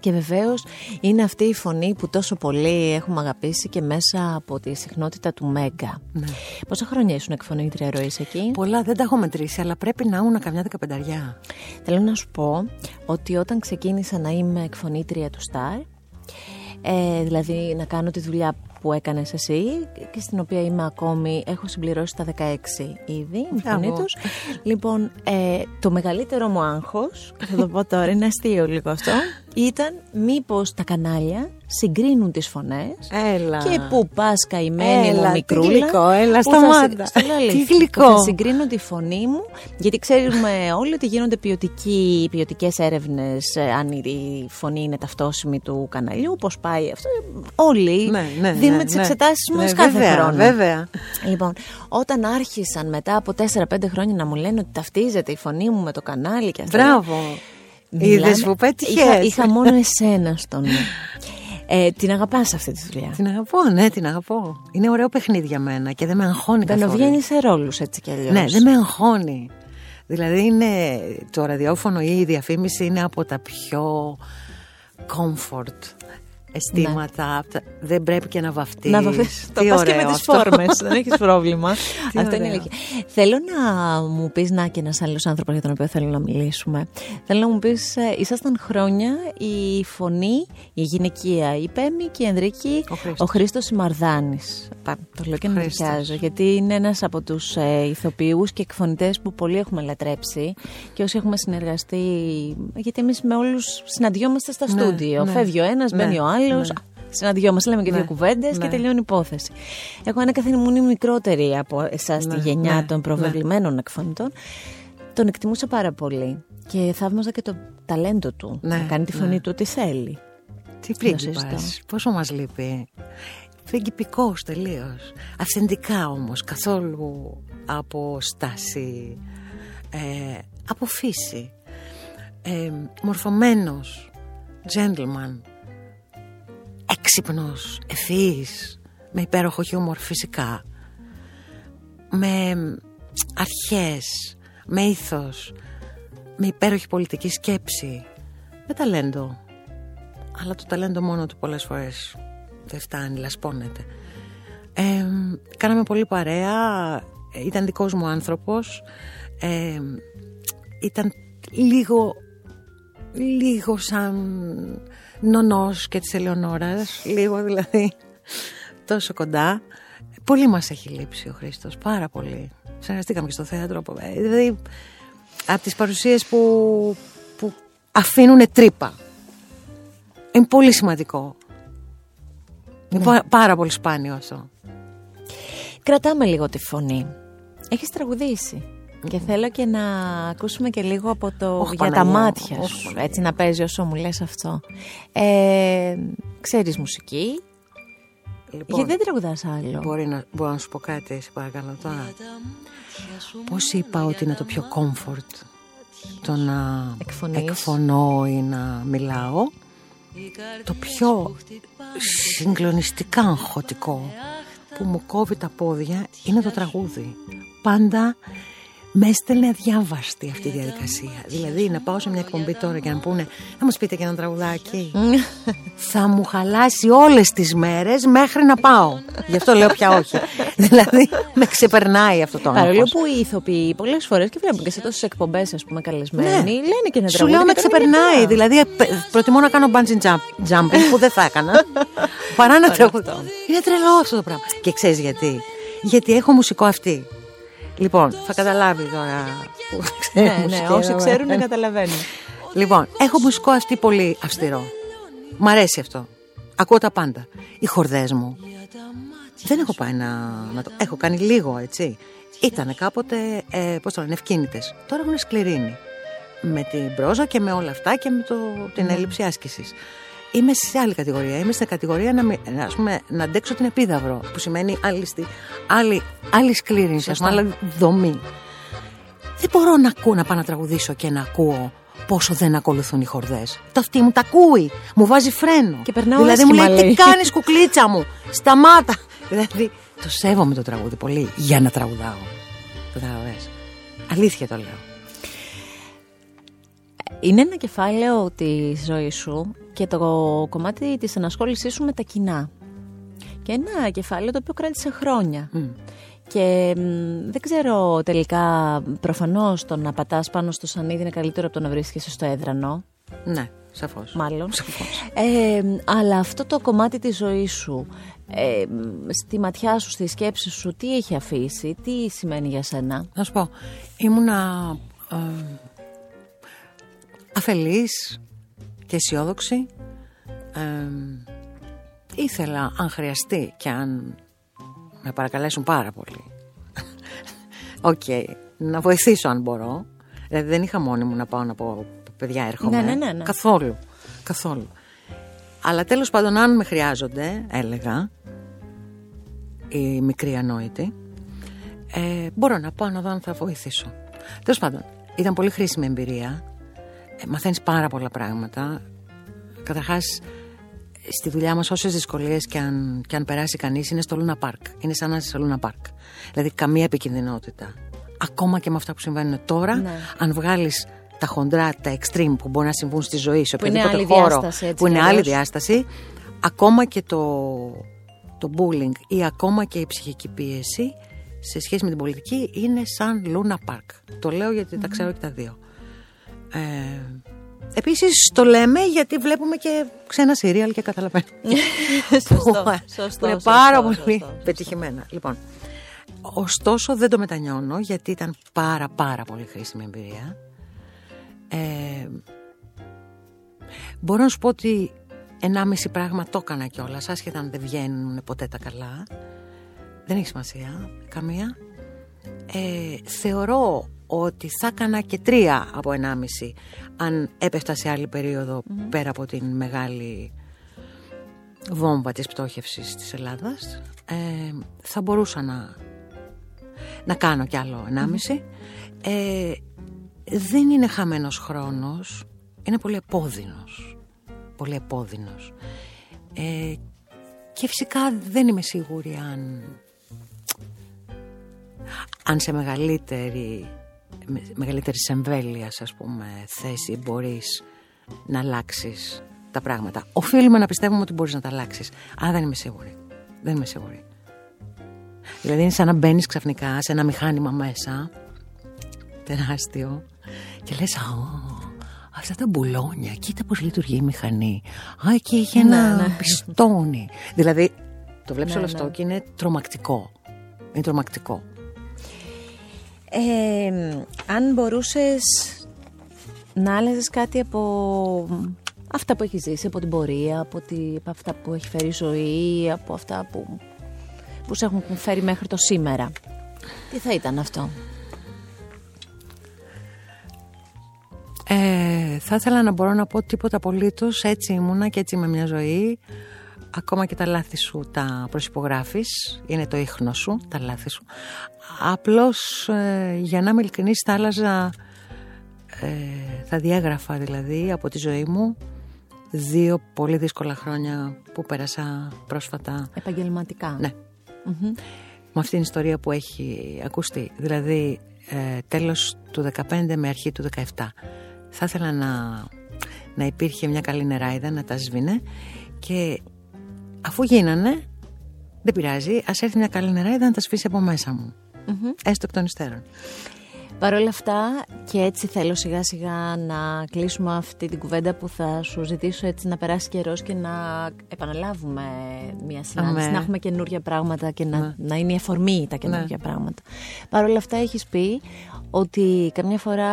Και βεβαίως είναι αυτή η φωνή που τόσο πολύ έχουμε αγαπήσει και μέσα από τη συχνότητα του Μέγκα. Ναι. Πόσα χρόνια ήσουν εκφωνήτρια ροής εκεί, Πολλά, δεν τα έχω μετρήσει, αλλά πρέπει να ήμουν καμιά δεκαπενταριά. Θέλω να σου πω ότι όταν ξεκίνησα να είμαι εκφωνήτρια του Σταρ, ε, δηλαδή να κάνω τη δουλειά που έκανες εσύ και στην οποία είμαι ακόμη, έχω συμπληρώσει τα 16 ήδη, η φωνή τους. Λοιπόν, ε, το μεγαλύτερο μου άγχος, θα το πω τώρα, είναι αστείο λίγο αυτό, ήταν μήπως τα κανάλια συγκρίνουν τις φωνές Έλα. και που πας καημένη μου Έλα, τι μικρούλα γλυκό, έλα, που θα σταμάτα. συ- στο λέω Τι αλήθεια, γλυκό. που Θα συγκρίνω τη φωνή μου γιατί ξέρουμε όλοι ότι γίνονται ποιοτικοί, ποιοτικές έρευνες ε, αν η φωνή είναι ταυτόσιμη του καναλιού, πώς πάει αυτό. Όλοι Ναι, ναι, δίνουμε ναι, τις ναι. εξετάσεις μας Ναι, κάθε βέβαια, χρόνο. βέβαια. Λοιπόν, όταν άρχισαν μετά από 4-5 χρόνια να μου λένε ότι ταυτίζεται η φωνή μου με το κανάλι και αυτά. Μπράβο. Μιλάμε- Είδες που πέτυχες. Είχα, είχα μόνο εσένα στο νου. Ε, την αγαπάς αυτή τη δουλειά. Την αγαπώ, ναι, την αγαπώ. Είναι ωραίο παιχνίδι για μένα και δεν με αγχώνει καθόλου. Μπαινοβγαίνει σε ρόλους έτσι κι αλλιώς. Ναι, δεν με αγχώνει. Δηλαδή είναι το ραδιόφωνο ή η διαφήμιση είναι από τα πιο comfort αισθήματα. απ' τα- Δεν πρέπει και να βαφτείς. Να βαφές. Το Τι πας και ωραίο με τις αυτό. φόρμες, δεν έχεις πρόβλημα. Τι Αυτό είναι ωραίο. αλήθεια. Θέλω να μου πεις, να και ένας άλλος άνθρωπος για τον οποίο θέλω να μιλήσουμε. Θέλω να μου πεις, ε, ήσασταν χρόνια η φωνή, η γυναικεία, η Πέμη και η Ανδρική, Ο Χρήστος. ο Χρήστος Σιμαρδάνης. Πα- Το λέω και να Χρήστος. νοικιάζω, γιατί είναι ένας από τους ε, ηθοποιούς και εκφωνητές που πολύ έχουμε λατρέψει και όσοι έχουμε συνεργαστεί, γιατί εμείς με όλους συναντιόμαστε στα Ναι, στούντιο. ναι. Φεύγει ο ένας, Ναι, μπαίνει ο άλλος, ναι. συναντιόμαστε, λέμε και Ναι, δύο κουβέντες και ναι. τελειώνει η υπόθεση. Εγώ ανέκαθεν ήμουν μικρότερη από εσάς Ναι, τη γενιά ναι, των προβεβλημένων εκφωνητών. Τον εκτιμούσα πάρα πολύ και θαύμαζα και το ταλέντο του Ναι, να κάνει τη ναι. φωνή του ό,τι θέλει. Τι Το συζητώ. πρίγκιπας, πόσο μας λείπει. Πριγκιπικός τελείως. Αυθεντικά όμως, καθόλου από στάση, ε, από φύση. Ε, μορφωμένος, gentleman, έξυπνος, ευφυής, με υπέροχο χιούμορ φυσικά, με αρχές, με ήθος, με υπέροχη πολιτική σκέψη, με ταλέντο. Αλλά το ταλέντο μόνο του πολλές φορές δεν φτάνει, λασπώνεται. Ε, κάναμε πολύ παρέα, ε, ήταν δικός μου άνθρωπος, ε, ήταν λίγο, λίγο σαν νονός και της Ελεονόρας, λίγο δηλαδή τόσο κοντά. Πολύ μας έχει λείψει ο Χρήστος, πάρα πολύ. Συνεργαστήκαμε και στο θέατρο, ε, δηλαδή από τις παρουσίες που, που αφήνουν τρύπα. Είναι πολύ σημαντικό. Είναι πα- πάρα πολύ σπάνιο αυτό. Κρατάμε λίγο τη φωνή. Έχεις τραγουδήσει. Και θέλω και να ακούσουμε και λίγο από το Ωχ, για τα Παναγία, μάτια ωχ, σου. Παναγία. Έτσι να παίζει όσο μου λες αυτό. Ε, ξέρεις μουσική; Λοιπόν, γιατί δεν τραγουδάς άλλο; μπορεί να, μπορώ να σου πω κάτι, σε παρακαλώ τώρα. Πώς είπα ότι είναι το πιο comfort το να Εκφωνείς. εκφωνώ ή να μιλάω. Το πιο συγκλονιστικά αγχωτικό που μου κόβει τα πόδια είναι το τραγούδι. Πάντα με έστελνε αδιάβαστη αυτή η διαδικασία. Δηλαδή να πάω σε μια εκπομπή τώρα και να πούνε να μας πείτε και ένα τραγουδάκι. θα μου χαλάσει όλες τις μέρες μέχρι να πάω. Γι' αυτό λέω πια όχι. δηλαδή με ξεπερνάει αυτό το Παρόλο άγχος. που οι ηθοποιοί πολλές φορές και βλέπουμε και σε τόσες εκπομπές, ας πούμε, καλεσμένοι, Ναι. λένε και ένα Σου τραγούδι. λέω με και το λένε ξεπερνάει. καλά. Δηλαδή πε- προτιμώ να κάνω bungee jump, jumping που δεν θα έκανα. παρά να τραγουδώ. Είναι τρελό αυτό το πράγμα. Και ξέρεις γιατί; Γιατί έχω μουσικό αυτή. Λοιπόν, θα καταλάβει τώρα. που ξέρει Ναι, ναι, μουσική, όσοι ε, ξέρουν ε. να καταλαβαίνουν. Λοιπόν, έχω μουσικό αυτή πολύ αυστηρό. Μ' αρέσει αυτό. Ακούω τα πάντα. Οι χορδές μου. Δεν έχω πάει να, να το... Έχω κάνει λίγο, έτσι. Ήτανε κάποτε, ε, πώς το λένε, ευκίνητες. Τώρα έχουν σκληρίνει. Με την πρόζα και με όλα αυτά και με το, την έλλειψη άσκησης. Είμαι σε άλλη κατηγορία. Είμαι στην κατηγορία να, μι- ας πούμε, να αντέξω την επίδαυρο, που σημαίνει άλλη, στη- άλλη, άλλη σκλήρινση, ας πούμε, άλλη δομή. Δεν μπορώ να ακούω να πάω να τραγουδήσω και να ακούω πόσο δεν ακολουθούν οι χορδές. Το αυτή μου τα ακούει, μου βάζει φρένο. Και περνάω δηλαδή μου άσχημα, λέει: λέει. Τι κάνεις, κουκλίτσα μου, σταμάτα. δηλαδή το σέβομαι το τραγούδι πολύ για να τραγουδάω. Καταλαβες. Αλήθεια το λέω. Είναι ένα κεφάλαιο της ζωής σου και το κομμάτι της ενασχόλησής σου με τα κοινά. Και ένα κεφάλαιο το οποίο κράτησε χρόνια. Και μ, δεν ξέρω τελικά, προφανώς το να πατάς πάνω στο σανίδι είναι καλύτερο από το να βρίσκεσαι στο έδρανο. Ναι, σαφώς. μάλλον. Σαφώς. Ε, αλλά αυτό το κομμάτι της ζωής σου, ε, στη ματιά σου, στη σκέψη σου, τι έχει αφήσει, τι σημαίνει για σένα; Να σου πω, ήμουνα ε, αφελής και αισιόδοξη. Ε, ήθελα, αν χρειαστεί και αν με παρακαλέσουν πάρα πολύ, οκ, να βοηθήσω αν μπορώ. Δηλαδή δεν είχα μόνη μου να πάω να πω παιδιά έρχομαι. Ναι, ναι, ναι, ναι. Καθόλου, καθόλου. Αλλά τέλος πάντων αν με χρειάζονται, έλεγα, οι μικροί ανόητοι, ε, μπορώ να πάω να δω αν θα βοηθήσω. Τέλος πάντων, ήταν πολύ χρήσιμη εμπειρία. Ε, μαθαίνεις πάρα πολλά πράγματα. Καταρχάς, στη δουλειά μας όσες δυσκολίες και αν, και αν περάσει κανείς είναι στο Λούνα Πάρκ. Είναι σαν να είσαι στο Λούνα Πάρκ. Δηλαδή καμία επικινδυνότητα. Ακόμα και με αυτά που συμβαίνουν τώρα, Ναι. αν βγάλεις τα χοντρά, τα extreme που μπορεί να συμβούν στη ζωή σε Που είναι οποιοδήποτε άλλη χώρο, διάσταση, έτσι που είναι κι άλλη αλλιώς. διάσταση, ακόμα και το, το bullying ή ακόμα και η ψυχική πίεση σε σχέση με την πολιτική είναι σαν Λούνα Πάρκ. Το λέω γιατί τα ξέρω και τα δύο. Ε, επίσης το λέμε γιατί βλέπουμε και ξένα σιρίαλ και καταλαβαίνουμε. σωστό, που, σωστό, που είναι σωστό, πάρα σωστό, πολύ σωστό. πετυχημένα. Λοιπόν, ωστόσο δεν το μετανιώνω γιατί ήταν πάρα πάρα πολύ χρήσιμη εμπειρία. Ε, μπορώ να σου πω ότι ενάμιση πράγμα το έκανα κιόλας, άσχετα αν δεν βγαίνουν ποτέ τα καλά. Δεν έχει σημασία, καμία. Ε, θεωρώ ότι θα έκανα και τρία από ενάμιση αν έπεφτα σε άλλη περίοδο πέρα από την μεγάλη βόμβα της πτώχευσης της Ελλάδας ε, θα μπορούσα να, να κάνω κι άλλο ενάμιση. Ε, δεν είναι χαμένος χρόνος είναι πολύ επώδυνος πολύ επώδυνος. Ε, και φυσικά δεν είμαι σίγουρη αν αν σε μεγαλύτερη με- μεγαλύτερης εμβέλειας ας πούμε θέση μπορείς να αλλάξεις τα πράγματα. Οφείλουμε να πιστεύουμε ότι μπορείς να τα αλλάξεις. Αλλά δεν είμαι σίγουρη. Δεν είμαι σίγουρη. Δηλαδή είναι σαν να μπαίνεις ξαφνικά σε ένα μηχάνημα μέσα, τεράστιο, και λες «Α, αυτά τα μπουλόνια, κοίτα πώς λειτουργεί η μηχανή. Α, εκεί έχει ένα Ναι, ναι. πιστόνι». Δηλαδή το βλέπεις Ναι, όλο αυτό ναι. και είναι τρομακτικό. Είναι τρομακτικό. Ε, αν μπορούσες να άλλαζες κάτι από αυτά που έχεις ζήσει, από την πορεία, από, τη, από αυτά που έχει φέρει η ζωή, από αυτά που, που σε έχουν φέρει μέχρι το σήμερα. Τι θα ήταν αυτό; Ε, θα ήθελα να μπορώ να πω τίποτα απολύτως Έτσι ήμουνα και έτσι είμαι μια ζωή Ακόμα και τα λάθη σου τα προσυπογράφεις Είναι το ίχνος σου, τα λάθη σου Απλώς ε, για να είμαι ειλικρινής θα άλλαζα ε, Θα διέγραφα δηλαδή από τη ζωή μου Δύο πολύ δύσκολα χρόνια που πέρασα πρόσφατα Επαγγελματικά. Ναι με αυτήν την ιστορία που έχει ακουστεί. Δηλαδή ε, τέλος του 15 με αρχή του 17. Θα ήθελα να, να υπήρχε μια καλή νεράιδα να τα σβήνε και αφού γίνανε δεν πειράζει, ας έρθει μια καλή νεράιδα να τα σβήσει από μέσα μου. Έστω εκ των υστέρων. Παρ' όλα αυτά και έτσι θέλω σιγά σιγά να κλείσουμε αυτή την κουβέντα που θα σου ζητήσω έτσι να περάσει καιρός και να επαναλάβουμε μια συνάντηση, Αμέ. να έχουμε καινούργια πράγματα και να, να είναι η αφορμή τα καινούργια πράγματα. Παρ' όλα αυτά έχεις πει ότι καμιά φορά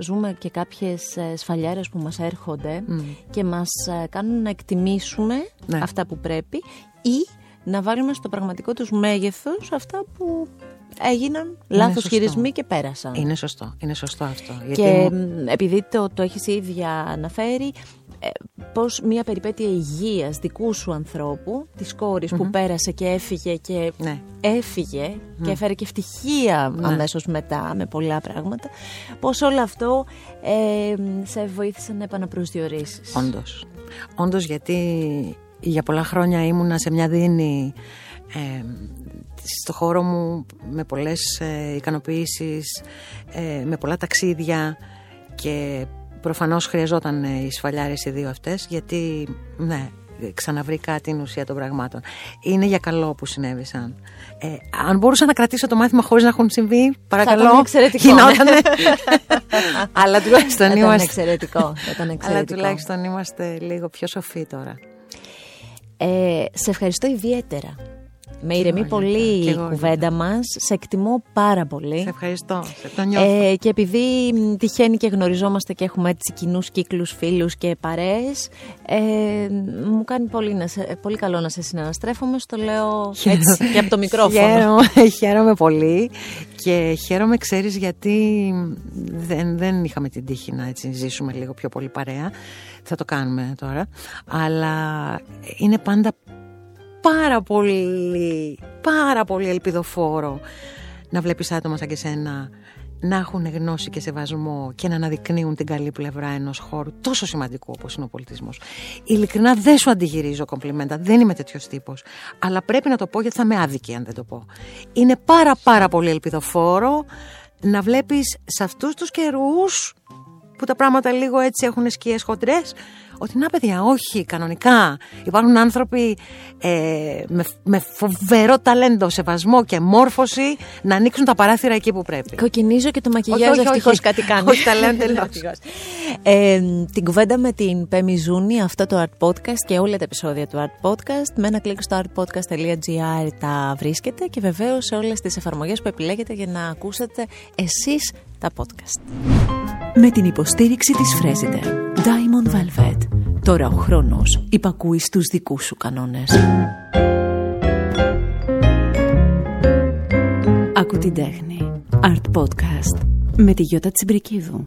ζούμε και κάποιες ε, σφαλιάρες που μας έρχονται και μας ε, κάνουν να εκτιμήσουμε Ναι. αυτά που πρέπει ή να βάλουμε στο πραγματικό τους μέγεθος αυτά που έγιναν λάθος σωστό. χειρισμοί και πέρασαν. Είναι σωστό, είναι σωστό αυτό. Και μου- μ, επειδή το, το έχεις ίδια αναφέρει, ε, πως μια περιπέτεια υγείας δικού σου ανθρώπου, της κορης που πέρασε και έφυγε και Ναι. έφυγε και έφερε και ευτυχία αμέσως μετά με πολλά πράγματα, πως όλο αυτό ε, σε βοήθησε να επαναπροσδιορίσεις; Όντως. Όντως γιατί για πολλά χρόνια ήμουνα σε μια δίνη ε, στο χώρο μου με πολλές ε, ικανοποιήσεις, ε, με πολλά ταξίδια και προφανώς χρειαζόταν ε, οι σφαλιάρες οι δύο αυτές γιατί ναι, ξαναβρει κάτι την ουσία των πραγμάτων. Είναι για καλό που συνέβησαν. Ε, αν μπορούσα να κρατήσω το μάθημα χωρίς να έχουν συμβεί, παρακαλώ. Θα ήταν εξαιρετικό. Αλλά τουλάχιστον ήταν είμαστε. Εξαιρετικό. Ήταν εξαιρετικό. Αλλά τουλάχιστον είμαστε λίγο πιο σοφοί τώρα. Ε, σε ευχαριστώ ιδιαίτερα. Με ηρεμεί πολύ η κουβέντα μας. Σε εκτιμώ πάρα πολύ. Σε ευχαριστώ. Σε το νιώθω. Ε, και επειδή τυχαίνει και γνωριζόμαστε και έχουμε έτσι κοινούς κύκλους, φίλους και παρέες, ε, μου κάνει πολύ, να σε, πολύ καλό να σε συναναστρέφομαι. Στο λέω έτσι και από το μικρόφωνο. Χαίρομαι, χαίρομαι πολύ και χαίρομαι, ξέρεις, γιατί δεν, δεν είχαμε την τύχη να έτσι ζήσουμε λίγο πιο πολύ παρέα. Θα το κάνουμε τώρα. Αλλά είναι πάντα πάρα πολύ, πάρα πολύ ελπιδοφόρο να βλέπεις άτομα σαν και σένα να έχουν γνώση και σεβασμό και να αναδεικνύουν την καλή πλευρά ενός χώρου τόσο σημαντικού όπως είναι ο πολιτισμός. Ειλικρινά δεν σου αντιγυρίζω κομπλιμέντα, δεν είμαι τέτοιος τύπος. Αλλά πρέπει να το πω γιατί θα είμαι άδικη αν δεν το πω. Είναι πάρα πάρα πολύ ελπιδοφόρο να βλέπεις σε αυτούς τους καιρούς που τα πράγματα λίγο έτσι έχουν σκιές χοντρές ότι να παιδιά όχι κανονικά υπάρχουν άνθρωποι ε, με, με φοβερό ταλέντο, σεβασμό και μόρφωση να ανοίξουν τα παράθυρα εκεί που πρέπει. Κοκκινίζω και το μακιγιάζ ευτυχώς κάτι κάνει. Όχι τα λέω ε, την κουβέντα με την Πέμι Ζούνη, αυτό το Art Podcast και όλα τα επεισόδια του Art Podcast με ένα κλικ στο artpodcast.gr τα βρίσκεται και βεβαίως σε όλες τις εφαρμογές που επιλέγετε για να ακούσετε εσείς τα podcast. Με την υποστήριξη της Φρέζιντερ Diamond Velvet. Τώρα ο χρόνος υπακούει στους δικούς σου κανόνες. Ακού την τέχνη. Art Podcast. Με τη Γιώτα Τσιμπρικίδου